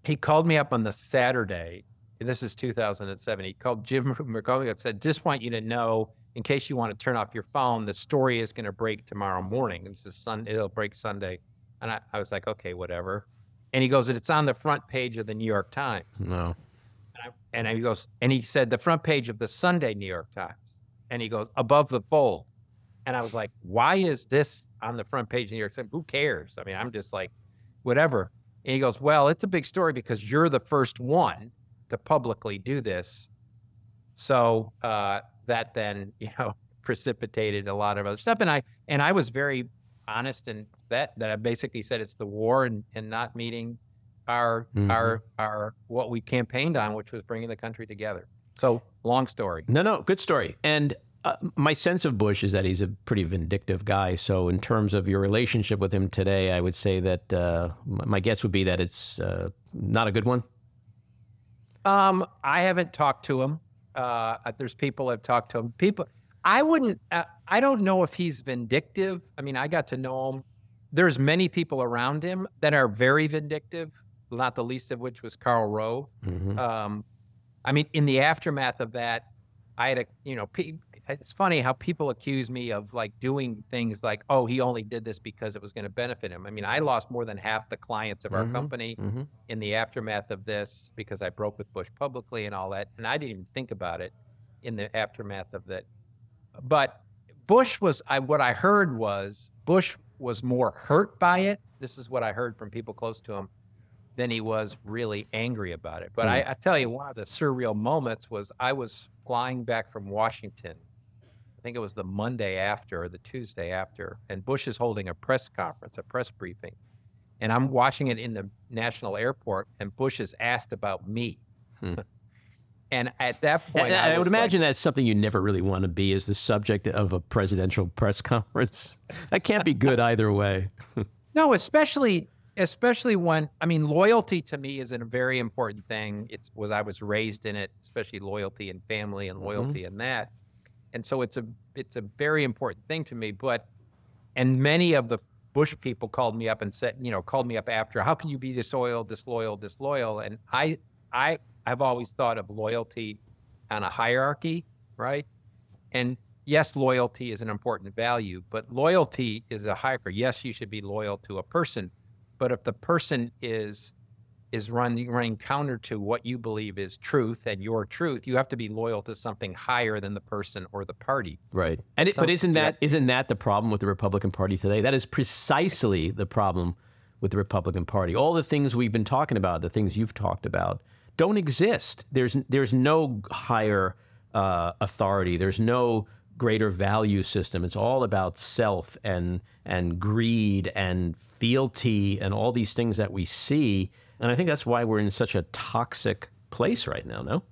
he called me up on the Saturday, and this is 2007. He called Jim <laughs> McCullough and said, "Just want you to know, in case you want to turn off your phone, the story is going to break tomorrow morning. It's a sun. It'll break Sunday." And I, I was like, "Okay, whatever." And he goes, "It's on the front page of the New York Times." No. And, I, and he goes, and he said the front page of the Sunday New York Times, and he goes above the fold. And I was like, "Why is this on the front page of the New York Times? Who cares? I mean, I'm just like, whatever." And he goes, Well, it's a big story because you're the first one to publicly do this. So uh, that then, <laughs> you know, precipitated a lot of other stuff. And I and I was very honest and that that I basically said it's the war and, and not meeting our Mhm. our our what we campaigned on, which was bringing the country together. So long story. No, no, good story. And uh, my sense of Bush is that he's a pretty vindictive guy. So, in terms of your relationship with him today, I would say that uh, my guess would be that it's uh, not a good one. Um, I haven't talked to him. Uh, there's people I've talked to him. People, I wouldn't. Uh, I don't know if he's vindictive. I mean, I got to know him. There's many people around him that are very vindictive. Not the least of which was Karl Rove. Mhm. Um, I mean, in the aftermath of that, I had a, you know, it's funny how people accuse me of like doing things like, oh, he only did this because it was going to benefit him. I mean, I lost more than half the clients of our Mhm, company mhm. in the aftermath of this because I broke with Bush publicly and all that. And I didn't even think about it in the aftermath of that. But Bush was, I, what I heard was Bush was more hurt by it. This is what I heard from people close to him than he was really angry about it. But Hmm. I, I tell you, one of the surreal moments was I was flying back from Washington. I think it was the Monday after or the Tuesday after, and Bush is holding a press conference, a press briefing. And I'm watching it in the national airport, and Bush is asked about me. Hmm. <laughs> and at that point, And I, I, would was like, imagine that's something you never really want to be as the subject of a presidential press conference. <laughs> That can't be good either way. <laughs> No, especially especially when I mean loyalty to me is a very important thing. It's was I was raised in it, especially loyalty and family and loyalty in that. And so it's a it's a very important thing to me. But and many of the Bush people called me up and said, you know, called me up after, how can you be disloyal, disloyal, disloyal? And I I I've always thought of loyalty on a hierarchy, right? And yes, loyalty is an important value, but loyalty is a hierarchy. Yes, you should be loyal to a person, but if the person is is running running counter to what you believe is truth and your truth, you have to be loyal to something higher than the person or the party. Right. And it, Some- but isn't yeah. that isn't that the problem with the Republican Party today? That is precisely the problem with the Republican Party. All the things we've been talking about, the things you've talked about, don't exist. There's there's no higher uh, authority. There's no greater value system. It's all about self and and greed and fealty and all these things that we see. And I think that's why we're in such a toxic place right now. No.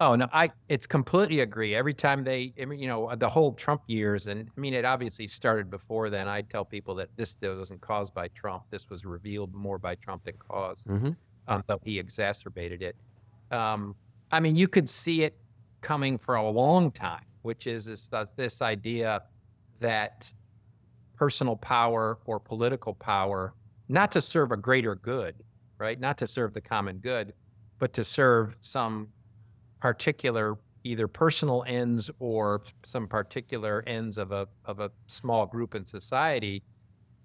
Oh no, I it's completely agree. Every time they, you know, the whole Trump years, and I mean, it obviously started before then. I tell people that this wasn't caused by Trump. This was revealed more by Trump than caused. Mm-hmm. um, though he exacerbated it. Um, I mean, you could see it coming for a long time, which is this, this idea that personal power or political power, not to serve a greater good, right? Not to serve the common good, but to serve some particular either personal ends or some particular ends of a of a small group in society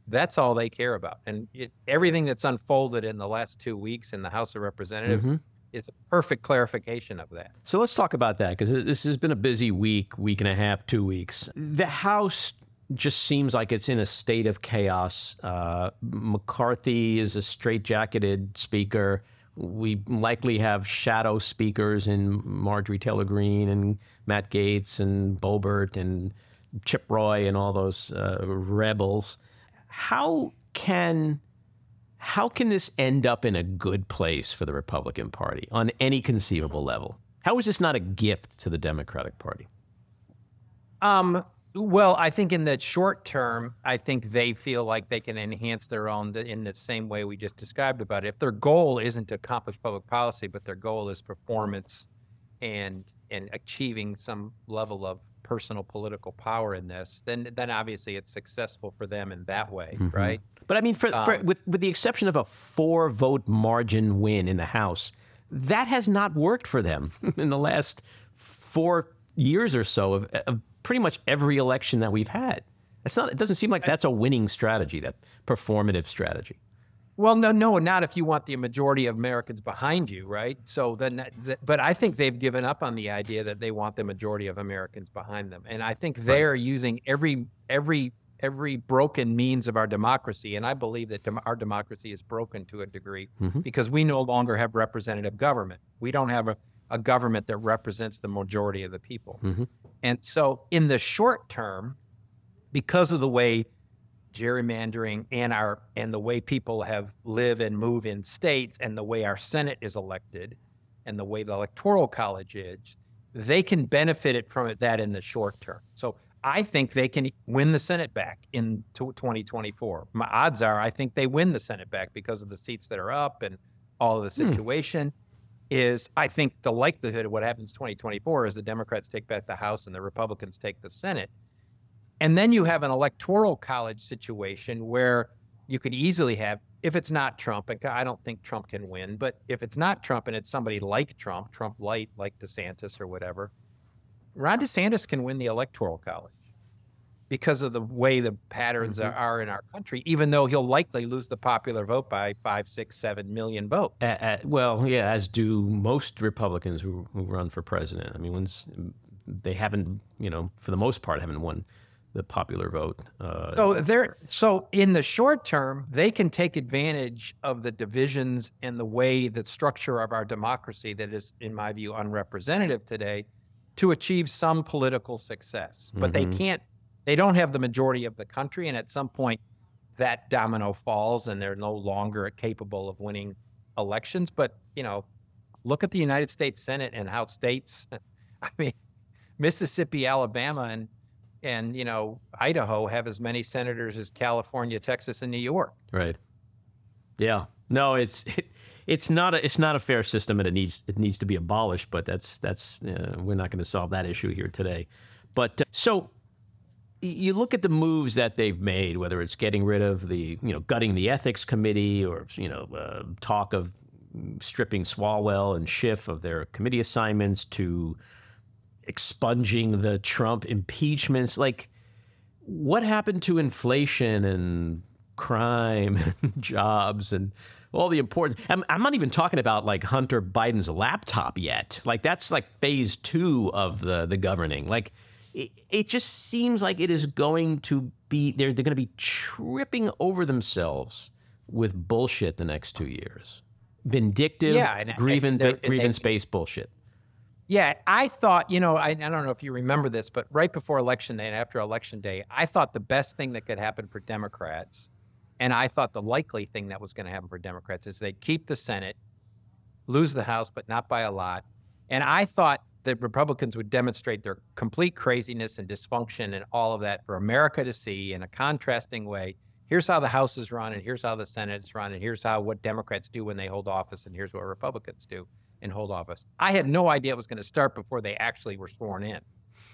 that's all they care about and it, everything that's unfolded in the last two weeks in the house of representatives Mhm. is a perfect clarification of that So let's talk about that because this has been a busy week, week and a half, two weeks. The House just seems like it's in a state of chaos. Uh, McCarthy is a straitjacketed speaker. We likely have shadow speakers in Marjorie Taylor Greene and Matt Gaetz and Boebert and Chip Roy and all those uh, rebels. How can how can this end up in a good place for the Republican Party on any conceivable level? How is this not a gift to the Democratic Party? Um, well, I think in the short term, I think they feel like they can enhance their own in the same way we just described about it. If their goal isn't to accomplish public policy, but their goal is performance and and achieving some level of personal political power in this, then then obviously it's successful for them in that way, Mhm. right? But I mean, for, for, Um, with with the exception of a four vote margin win in the House, that has not worked for them <laughs> in the last four years or so of, of pretty much every election that we've had. It's not. It doesn't seem like that's a winning strategy. That performative strategy. Well, no, no, not if you want the majority of Americans behind you, right? So then, that, that- but I think they've given up on the idea that they want the majority of Americans behind them, and I think they're using every every every broken means of our democracy, and I believe that dem- our democracy is broken to a degree Mhm. because we no longer have representative government. We don't have a a government that represents the majority of the people. Mm-hmm. And so, in the short term, because of the way gerrymandering and our and the way people have live and move in states and the way our Senate is elected and the way the electoral college is, they can benefit it from it that in the short term. So I think they can win the Senate back in 2024. My odds are I think they win the Senate back because of the seats that are up and all of the Hmm. Is I think the likelihood of what happens 2024 is the Democrats take back the House and the Republicans take the Senate. And then you have an electoral college situation where you could easily have, if it's not Trump, and I don't think Trump can win, but if it's not Trump and it's somebody like Trump, Trump light, like DeSantis or whatever, Ron DeSantis can win the electoral college because of the way the patterns Mhm. are, in our country, even though he'll likely lose the popular vote by five, six, seven million votes. Uh, uh, well, yeah, as do most Republicans who, who run for president. I mean, once they haven't, you know, for the most part, haven't won the popular vote. Uh, So they're so in the short term, they can take advantage of the divisions and the way the structure of our democracy that is, in my view, unrepresentative today, to achieve some political success. But they Mhm. can't. They don't have the majority of the country, and at some point, that domino falls, and they're no longer capable of winning elections. But you know, look at the United States Senate and how states. <laughs> I mean, Mississippi, Alabama, and and you know Idaho have as many senators as California, Texas, and New York. Right. Yeah. No, it's it, <laughs> it's not a it's not a fair system, and it needs it needs to be abolished. But that's that's uh, we're not going to solve that issue here today. But uh, so you look at the moves that they've made, whether it's getting rid of the you know gutting the ethics committee, or you know uh, talk of stripping Swalwell and Schiff of their committee assignments, to expunging the Trump impeachments, like what happened to inflation and crime <laughs> and jobs and all the important I'm, I'm not even talking about like hunter biden's laptop yet. Like that's like phase two of the the governing. Like it, it just seems like it is going to be they're, they're going to be tripping over themselves with bullshit the next two years vindictive Yeah, grievance they- grievance based bullshit Yeah, I thought, you know, I, I don't know if you remember this, but right before election day and after election day, I thought the best thing that could happen for Democrats, and I thought the likely thing that was going to happen for Democrats is they'd keep the Senate, lose the House, but not by a lot. And I thought that Republicans would demonstrate their complete craziness and dysfunction and all of that for America to see in a contrasting way. Here's how the House is run, and here's how the Senate is run, and here's how what Democrats do when they hold office, and here's what Republicans do and hold office. I had no idea it was going to start before they actually were sworn in,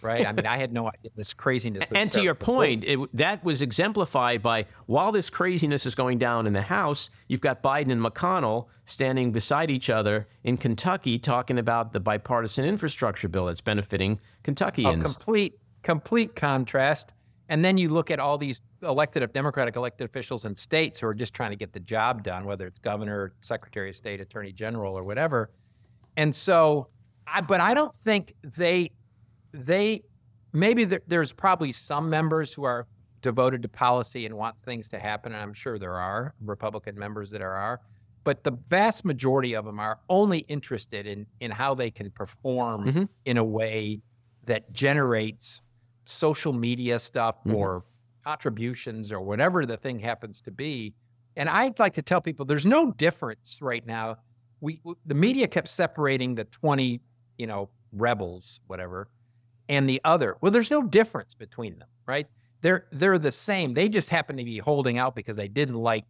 right? I mean, I had no idea this craziness. And to your point, it, that was exemplified by while this craziness is going down in the House, you've got Biden and McConnell standing beside each other in Kentucky talking about the bipartisan infrastructure bill that's benefiting a Kentuckians. complete, complete contrast. And then you look at all these elected, Democratic elected officials in states who are just trying to get the job done, whether it's governor, secretary of state, attorney general, or whatever. And so, I, but I don't think they, they, maybe there, there's probably some members who are devoted to policy and want things to happen. And I'm sure there are Republican members that are, are but the vast majority of them are only interested in, in how they can perform Mhm. in a way that generates social media stuff Mhm. or contributions or whatever the thing happens to be. And I'd like to tell people there's no difference right now. We w- the media kept separating the 20, you know, rebels, whatever, and the other. Well, there's no difference between them, right? They're they're the same. They just happen to be holding out because they didn't like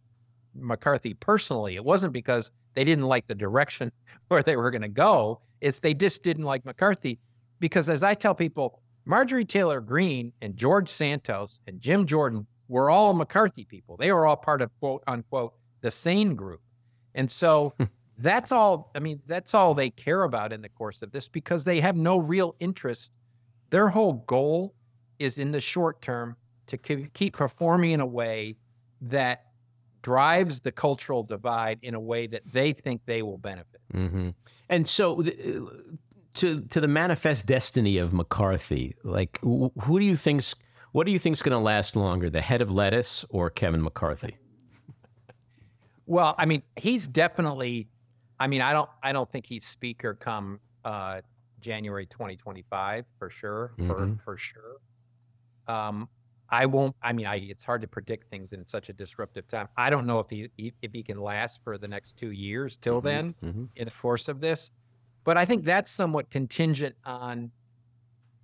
McCarthy personally. It wasn't because they didn't like the direction <laughs> where they were going to go. It's they just didn't like McCarthy because, as I tell people, Marjorie Taylor Greene and George Santos and Jim Jordan were all McCarthy people. They were all part of quote unquote the sane group. And so hmm. that's all, I mean, that's all they care about in the course of this because they have no real interest. Their whole goal is in the short term to keep performing in a way that drives the cultural divide in a way that they think they will benefit. hmm And so, uh, to to the manifest destiny of McCarthy, like wh- who do you think's what do you think's going to last longer, the head of lettuce or Kevin McCarthy? <laughs> Well, I mean, he's definitely. I mean, I don't. I don't think he's speaker come uh, January 2025 for sure, Mhm. for for sure. Um, I won't. I mean, I it's hard to predict things in such a disruptive time. I don't know if he he- if he can last for the next two years till then Mhm. in the force of this, but I think that's somewhat contingent on.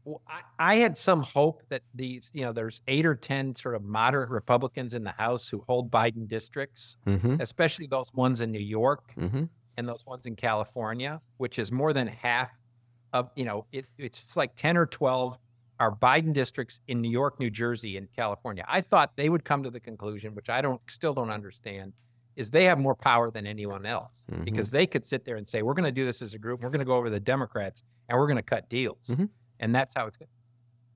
Well, I, I had some hope that these, you know, there's eight or ten sort of moderate Republicans in the House who hold Biden districts, Mhm. especially those ones in New York Mhm. and those ones in California, which is more than half of, you know, it, it's like 10 or 12 are Biden districts in New York, New Jersey, and California. I thought they would come to the conclusion, which I don't still don't understand, is they have more power than anyone else Mhm. because they could sit there and say, we're going to do this as a group. We're going to go over the Democrats and we're going to cut deals. Mhm. And that's how it's going.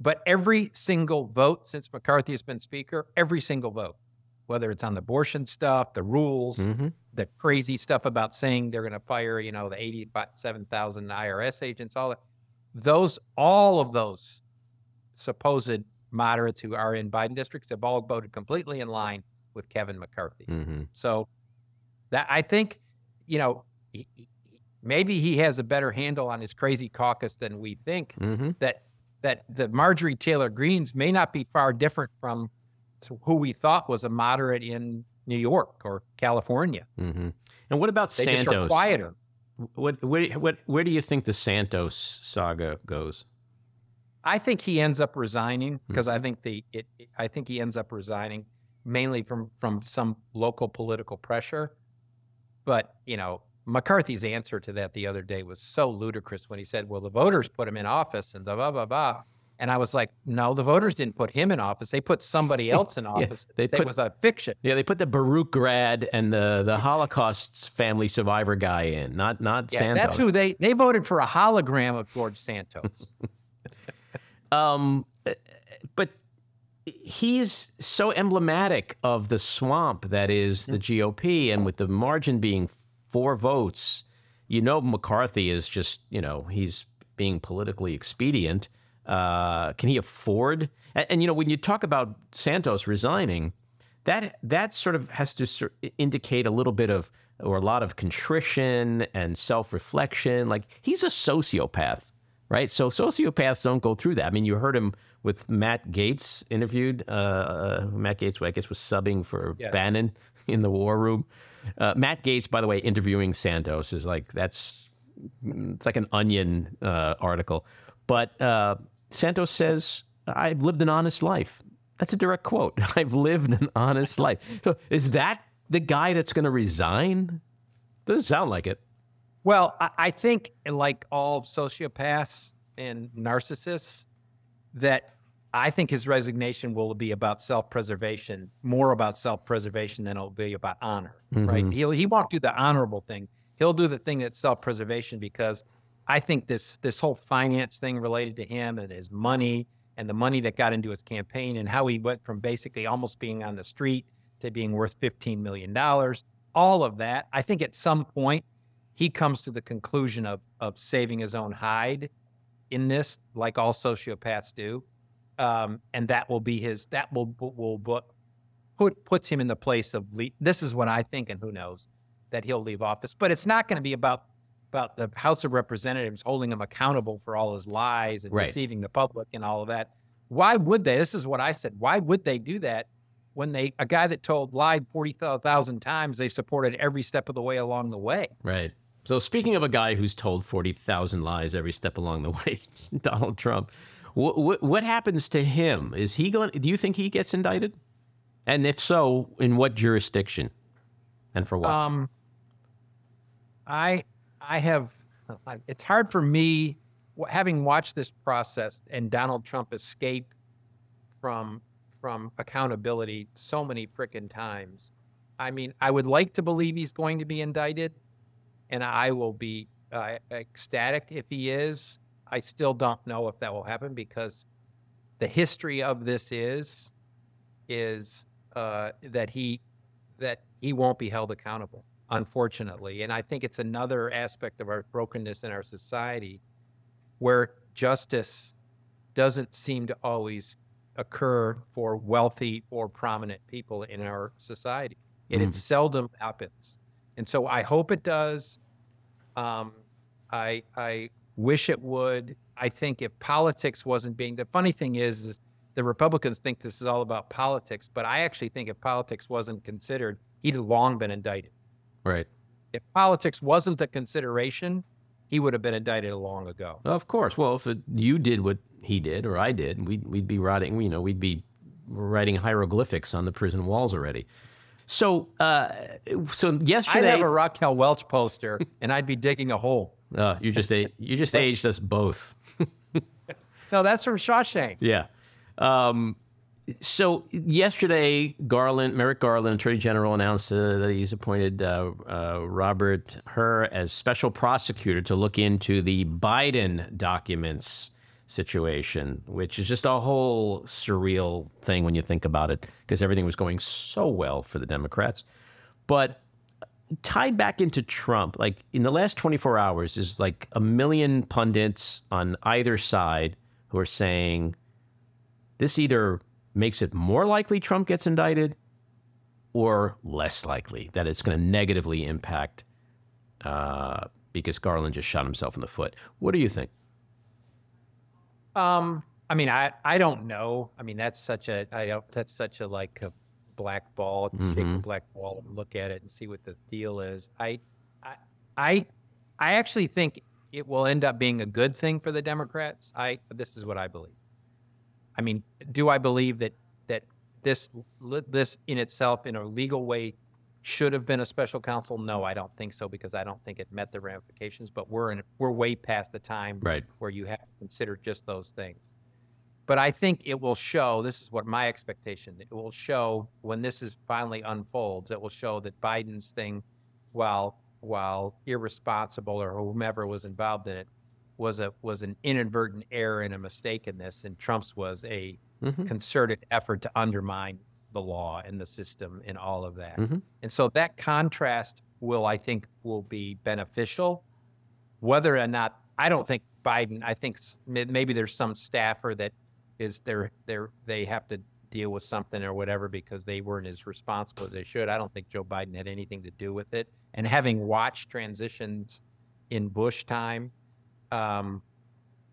But every single vote since McCarthy has been speaker, every single vote, whether it's on the abortion stuff, the rules, Mhm. The crazy stuff about saying they're going to fire, you know, the 87,000 IRS agents, all that, those, all of those supposed moderates who are in Biden districts have all voted completely in line with Kevin McCarthy. Mhm. So that I think, you know, he, maybe he has a better handle on his crazy caucus than we think. Mhm. That that the Marjorie Taylor Greenes may not be far different from who we thought was a moderate in New York or California. Mhm. And what about They just are Santos? quieter. What, where, what, where do you think the Santos saga goes? I think he ends up resigning because Mm-hmm. I think the it, it- I think he ends up resigning mainly from from some local political pressure. But you know, McCarthy's answer to that the other day was so ludicrous when he said, "Well, the voters put him in office," and blah blah blah blah. And I was like, "No, the voters didn't put him in office. They put somebody <laughs> else in Yeah, office. they that put- was a fiction." Yeah, they put the Baruch grad and the, the Holocaust family survivor guy in, not not Yeah, Santos. that's who they they voted for a hologram of George Santos. <laughs> Um, but he's so emblematic of the swamp that is the GOP, and with the margin being four votes, you know McCarthy is just you know he's being politically expedient. Uh, can he afford? And, and you know when you talk about Santos resigning, that that sort of has to indicate a little bit of or a lot of contrition and self-reflection. Like he's a sociopath, right? So sociopaths don't go through that. I mean, you heard him with Matt Gaetz interviewed. Uh, uh, Matt Gaetz, I guess, was subbing for. Bannon <laughs> in the war room. Uh, Matt Gaetz, by the way, interviewing Santos is like that's it's like an Onion uh, article. But uh, Santos says, "I've lived an honest life." That's a direct quote. <laughs> I've lived an honest life. So is that the guy that's going to resign? Doesn't sound like it. Well, I, think, like all sociopaths and narcissists, that I think his resignation will be about self-preservation, more about self-preservation than it'll be about honor. Right? Mhm. He'll he won't do the honorable thing. He'll do the thing that's self-preservation because I think this this whole finance thing related to him and his money and the money that got into his campaign and how he went from basically almost being on the street to being worth $15 million, all of that. I think at some point he comes to the conclusion of, of saving his own hide in this, like all sociopaths do. Um, and that will be his, that will, will, will put, puts him in the place of, le- this is what I think, and who knows, that he'll leave office. But it's not going to be about, about the House of Representatives holding him accountable for all his lies and Right. deceiving the public and all of that. Why would they? This is what I said. Why would they do that when they a guy that told lied forty thousand times they supported every step of the way along the way? Right. So speaking of a guy who's told 40,000 lies every step along the <laughs> way, Donald Trump, what, what, what happens to him? Is he going do you think he gets indicted? And if so, in what jurisdiction? And for what? Um, I I have. It's hard for me, having watched this process and Donald Trump escape from from accountability so many frickin' times. I mean, I would like to believe he's going to be indicted, and I will be uh, ecstatic if he is. I still don't know if that will happen because the history of this is is uh, that he that he won't be held accountable, unfortunately. And I think it's another aspect of our brokenness in our society where justice doesn't seem to always occur for wealthy or prominent people in our society. And Mhm. it seldom happens. And so I hope it does. Um, I, I, wish it would. I think if politics wasn't being, the funny thing is, is the Republicans think this is all about politics, but I actually think if politics wasn't considered, he'd long been indicted. Right. If politics wasn't the consideration, he would have been indicted long ago. Of course. Well, if it, you did what he did or I did, we'd, we'd be writing, you know, we'd be writing hieroglyphics on the prison walls already. So, uh, so yesterday, I'd have a Raquel Welch poster, and I'd be digging a hole. Uh, you just you just aged us both. <laughs> so that's from Shawshank. Yeah. Um, so yesterday, Garland, Merrick Garland, Attorney General, announced uh, that he's appointed uh, uh, Robert Hur as special prosecutor to look into the Biden documents situation, which is just a whole surreal thing when you think about it, because everything was going so well for the Democrats. But tied back into Trump, like in the last 24 hours, is like a million pundits on either side who are saying this either makes it more likely Trump gets indicted or less likely that it's going to negatively impact uh, because Garland just shot himself in the foot. What do you think? Um, I mean, I, I don't know. I mean, that's such a I that's such a like a black ball, mm-hmm. take a black ball and look at it and see what the deal is. I, I, I, I actually think it will end up being a good thing for the Democrats. I this is what I believe. I mean, do I believe that that this this in itself, in a legal way, should have been a special counsel? No, I don't think so because I don't think it met the ramifications. But we're in we're way past the time right. where you have to consider just those things. But I think it will show. This is what my expectation. It will show when this is finally unfolds. It will show that Biden's thing, while while irresponsible or whomever was involved in it, was a was an inadvertent error and a mistake in this, and Trump's was a mm-hmm. concerted effort to undermine the law and the system and all of that. Mm-hmm. And so that contrast will, I think, will be beneficial. Whether or not, I don't think Biden. I think maybe there's some staffer that is they're they're they have to deal with something or whatever because they weren't as responsible as they should. I don't think Joe Biden had anything to do with it. And having watched transitions in Bush time um,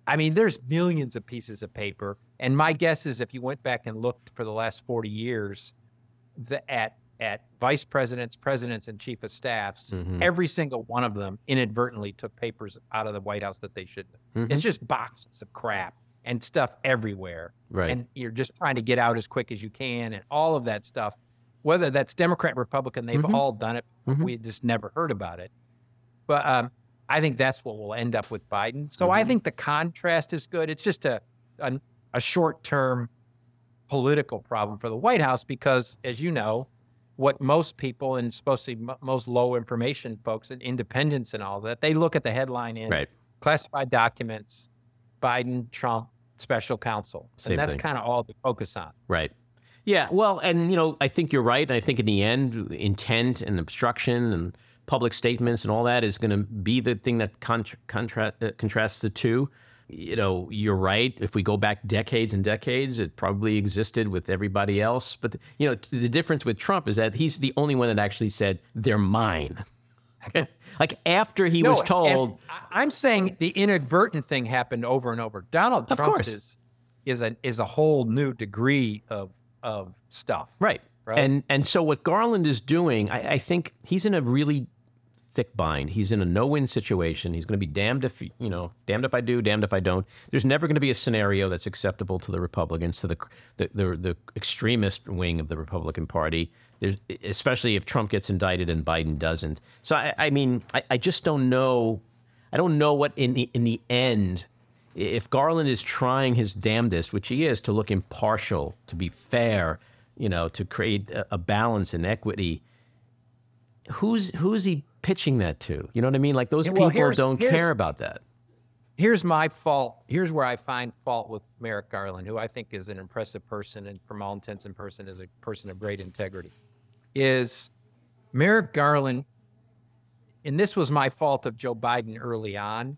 I mean, there's millions of pieces of paper, and my guess is if you went back and looked for the last 40 years, the, at at vice presidents, presidents, and chief of staffs, mm-hmm. every single one of them inadvertently took papers out of the White House that they shouldn't. Mm-hmm. It's just boxes of crap and stuff everywhere, right? And you're just trying to get out as quick as you can, and all of that stuff. Whether that's Democrat, Republican, they've mm-hmm. all done it. Mm-hmm. We just never heard about it. But um, I think that's what we'll end up with Biden. So mm-hmm. I think the contrast is good. It's just a a, a short term political problem for the White House because, as you know, what most people and supposed to most low information folks and independents and all that they look at the headline in right. classified documents, Biden, Trump, special counsel, Same and that's kind of all they focus on. Right. Yeah. Well, and you know, I think you're right. I think in the end, intent and obstruction and public statements and all that is going to be the thing that contra- contra- uh, contrasts the two. You know, you're right. If we go back decades and decades, it probably existed with everybody else. But, you know, the difference with Trump is that he's the only one that actually said, they're mine. <laughs> like after he no, was told. I'm saying the inadvertent thing happened over and over. Donald Trump is is a is a whole new degree of of stuff. Right. Right. And and so what Garland is doing, I, I think he's in a really thick bind. He's in a no-win situation. He's going to be damned if you know, damned if I do, damned if I don't. There's never going to be a scenario that's acceptable to the Republicans, to the the the, the extremist wing of the Republican Party. There's, especially if Trump gets indicted and Biden doesn't. So I, I mean, I, I just don't know. I don't know what in the in the end. If Garland is trying his damnedest, which he is, to look impartial, to be fair, you know, to create a, a balance and equity, who's who's he pitching that to? You know what I mean? Like those well, people don't care about that. Here's my fault. Here's where I find fault with Merrick Garland, who I think is an impressive person and from all intents and person is a person of great integrity. Is Merrick Garland, and this was my fault of Joe Biden early on.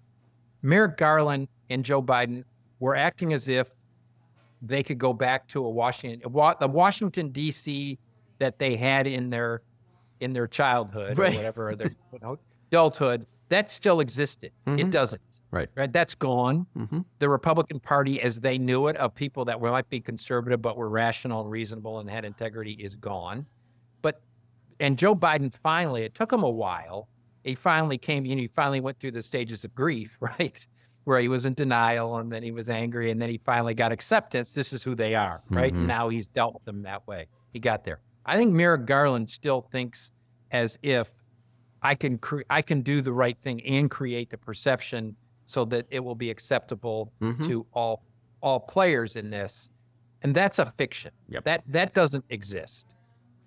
Merrick Garland and Joe Biden were acting as if they could go back to a Washington, the Washington D.C. that they had in their in their childhood right. or whatever, their <laughs> you know, adulthood, that still existed. Mm-hmm. It doesn't. Right. Right. That's gone. The Republican Party, as they knew it, of people that were, might be conservative but were rational and reasonable and had integrity, is gone. But and Joe Biden finally, it took him a while. He finally came, you know, he finally went through the stages of grief, <laughs> right? Where he was in denial and then he was angry and then he finally got acceptance. This is who they are, right? Mhm. Now he's dealt with them that way. He got there. I think Merrick Garland still thinks as if I can cre- I can do the right thing and create the perception so that it will be acceptable Mhm. to all all players in this, and that's a fiction. That that doesn't exist.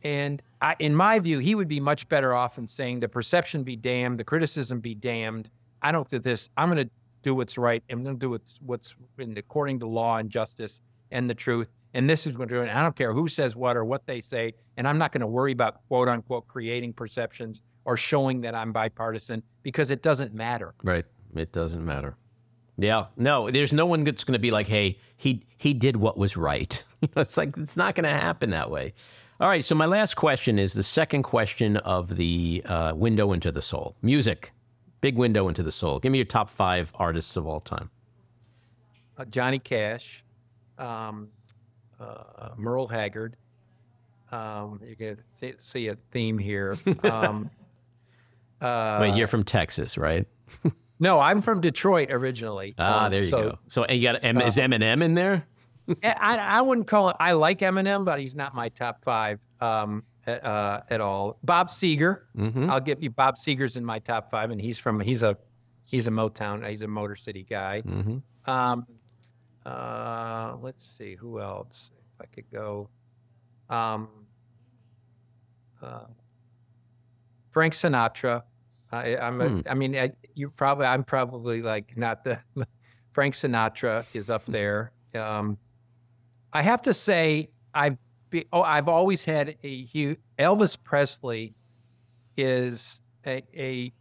And I, in my view, he would be much better off in saying the perception be damned, the criticism be damned. I don't do this. I'm going to do what's right. I'm going to do what's what's according to law and justice and the truth. And this is going to do it. I don't care who says what or what they say. And I'm not going to worry about quote unquote creating perceptions or showing that I'm bipartisan because it doesn't matter. Right. It doesn't matter. Yeah. No, there's no one that's going to be like, hey, he he did what was right. <laughs> it's like it's not going to happen that way. All right. So my last question is the second question of the uh, window into the soul. Music, big window into the soul. Give me your top five artists of all time. uh, Johnny Cash, um, uh, Merle Haggard. Um, you're going to see, see a theme here. Um, <laughs> uh, Wait, you're from Texas, right? <laughs> no, I'm from Detroit originally. Ah, Um, there you so- go. So and you got M- is uh, Eminem in there? I, I wouldn't call it. I like Eminem, but he's not my top five um, at, uh, at all. Bob Seger, Mhm. I'll give you Bob Seger's in my top five, and he's from he's a he's a Motown, he's a Motor City guy. Mm-hmm. Um, uh, let's see who else. If I could go, um, uh, Frank Sinatra. I, I'm. A, Hmm. I mean, I, you probably. I'm probably like not the. <laughs> Frank Sinatra is up <laughs> there. Um, I have to say, I've. Be, oh, I've always had a huge. Elvis Presley is a, a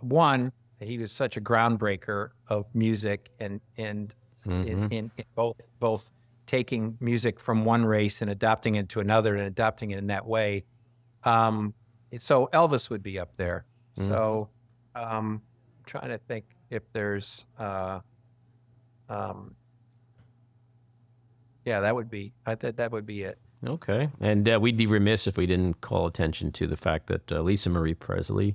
one. He was such a groundbreaker of music and and in, Mhm. in, in both both taking music from one race and adopting it to another and adopting it in that way. Um, so Elvis would be up there. So um, trying to think if there's uh, um, yeah, that would be I thought that would be it. Okay. And uh, we'd be remiss if we didn't call attention to the fact that uh, Lisa Marie Presley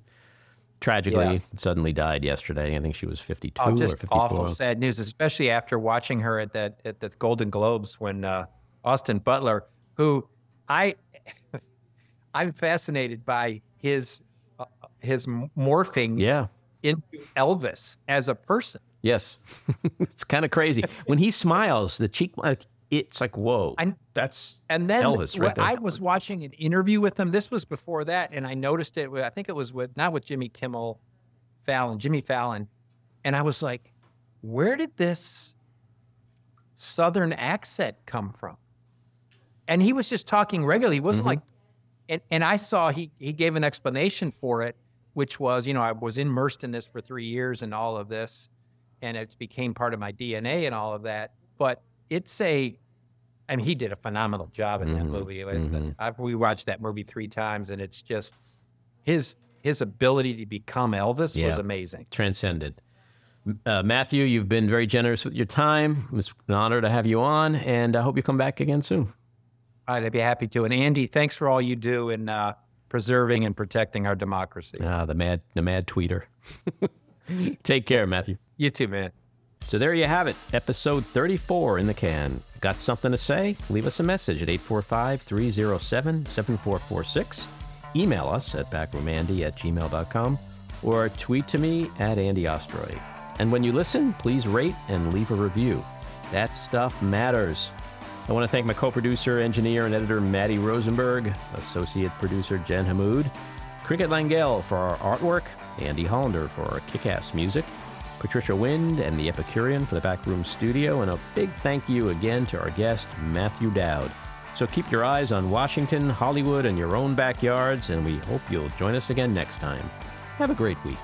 tragically Yeah. suddenly died yesterday. I think she was 52 Oh, or just 54. awful, sad news, especially after watching her at that at the Golden Globes when uh, Austin Butler, who I <laughs> I'm fascinated by his uh, his morphing Yeah. into Elvis as a person. Yes. <laughs> it's kind of crazy. when he smiles, the cheek, like, it's like, whoa. that's And then Elvis right there. I was watching an interview with him. This was before that, and I noticed it. I think it was with not with Jimmy Kimmel, Fallon, Jimmy Fallon, and I was like, "Where did this Southern accent come from?" And he was just talking regularly. He wasn't Mhm. like, and and I saw he he gave an explanation for it, which was, you know, I was immersed in this for three years and all of this, and it became part of my DNA and all of that. But it's a I mean, he did a phenomenal job in that Mhm, movie. mhm. I've rewatched that movie three times, and it's just his his ability to become Elvis Yeah. was amazing. transcended. Uh, Matthew, you've been very generous with your time. It was an honor to have you on, and I hope you come back again soon. All right, I'd be happy to. And Andy, thanks for all you do in uh, preserving and protecting our democracy. Ah, the mad, the mad tweeter. <laughs> Take care, Matthew. You too, man. So there you have it, episode 34 in the can. Got something to say? Leave us a message at 845 307 7446. Email us at backroomandy at gmail.com or tweet to me at Andy Ostroy. And when you listen, please rate and leave a review. That stuff matters. I want to thank my co producer, engineer, and editor, Matty Rosenberg, associate producer, Jen Hammoud, Cricket Lengyel for our artwork, Andy Hollander for our kick ass music, Patricia Wind and the Epicurean for the backroom studio, and a big thank you again to our guest, Matthew Dowd. So keep your eyes on Washington, Hollywood, and your own backyards, and we hope you'll join us again next time. Have a great week.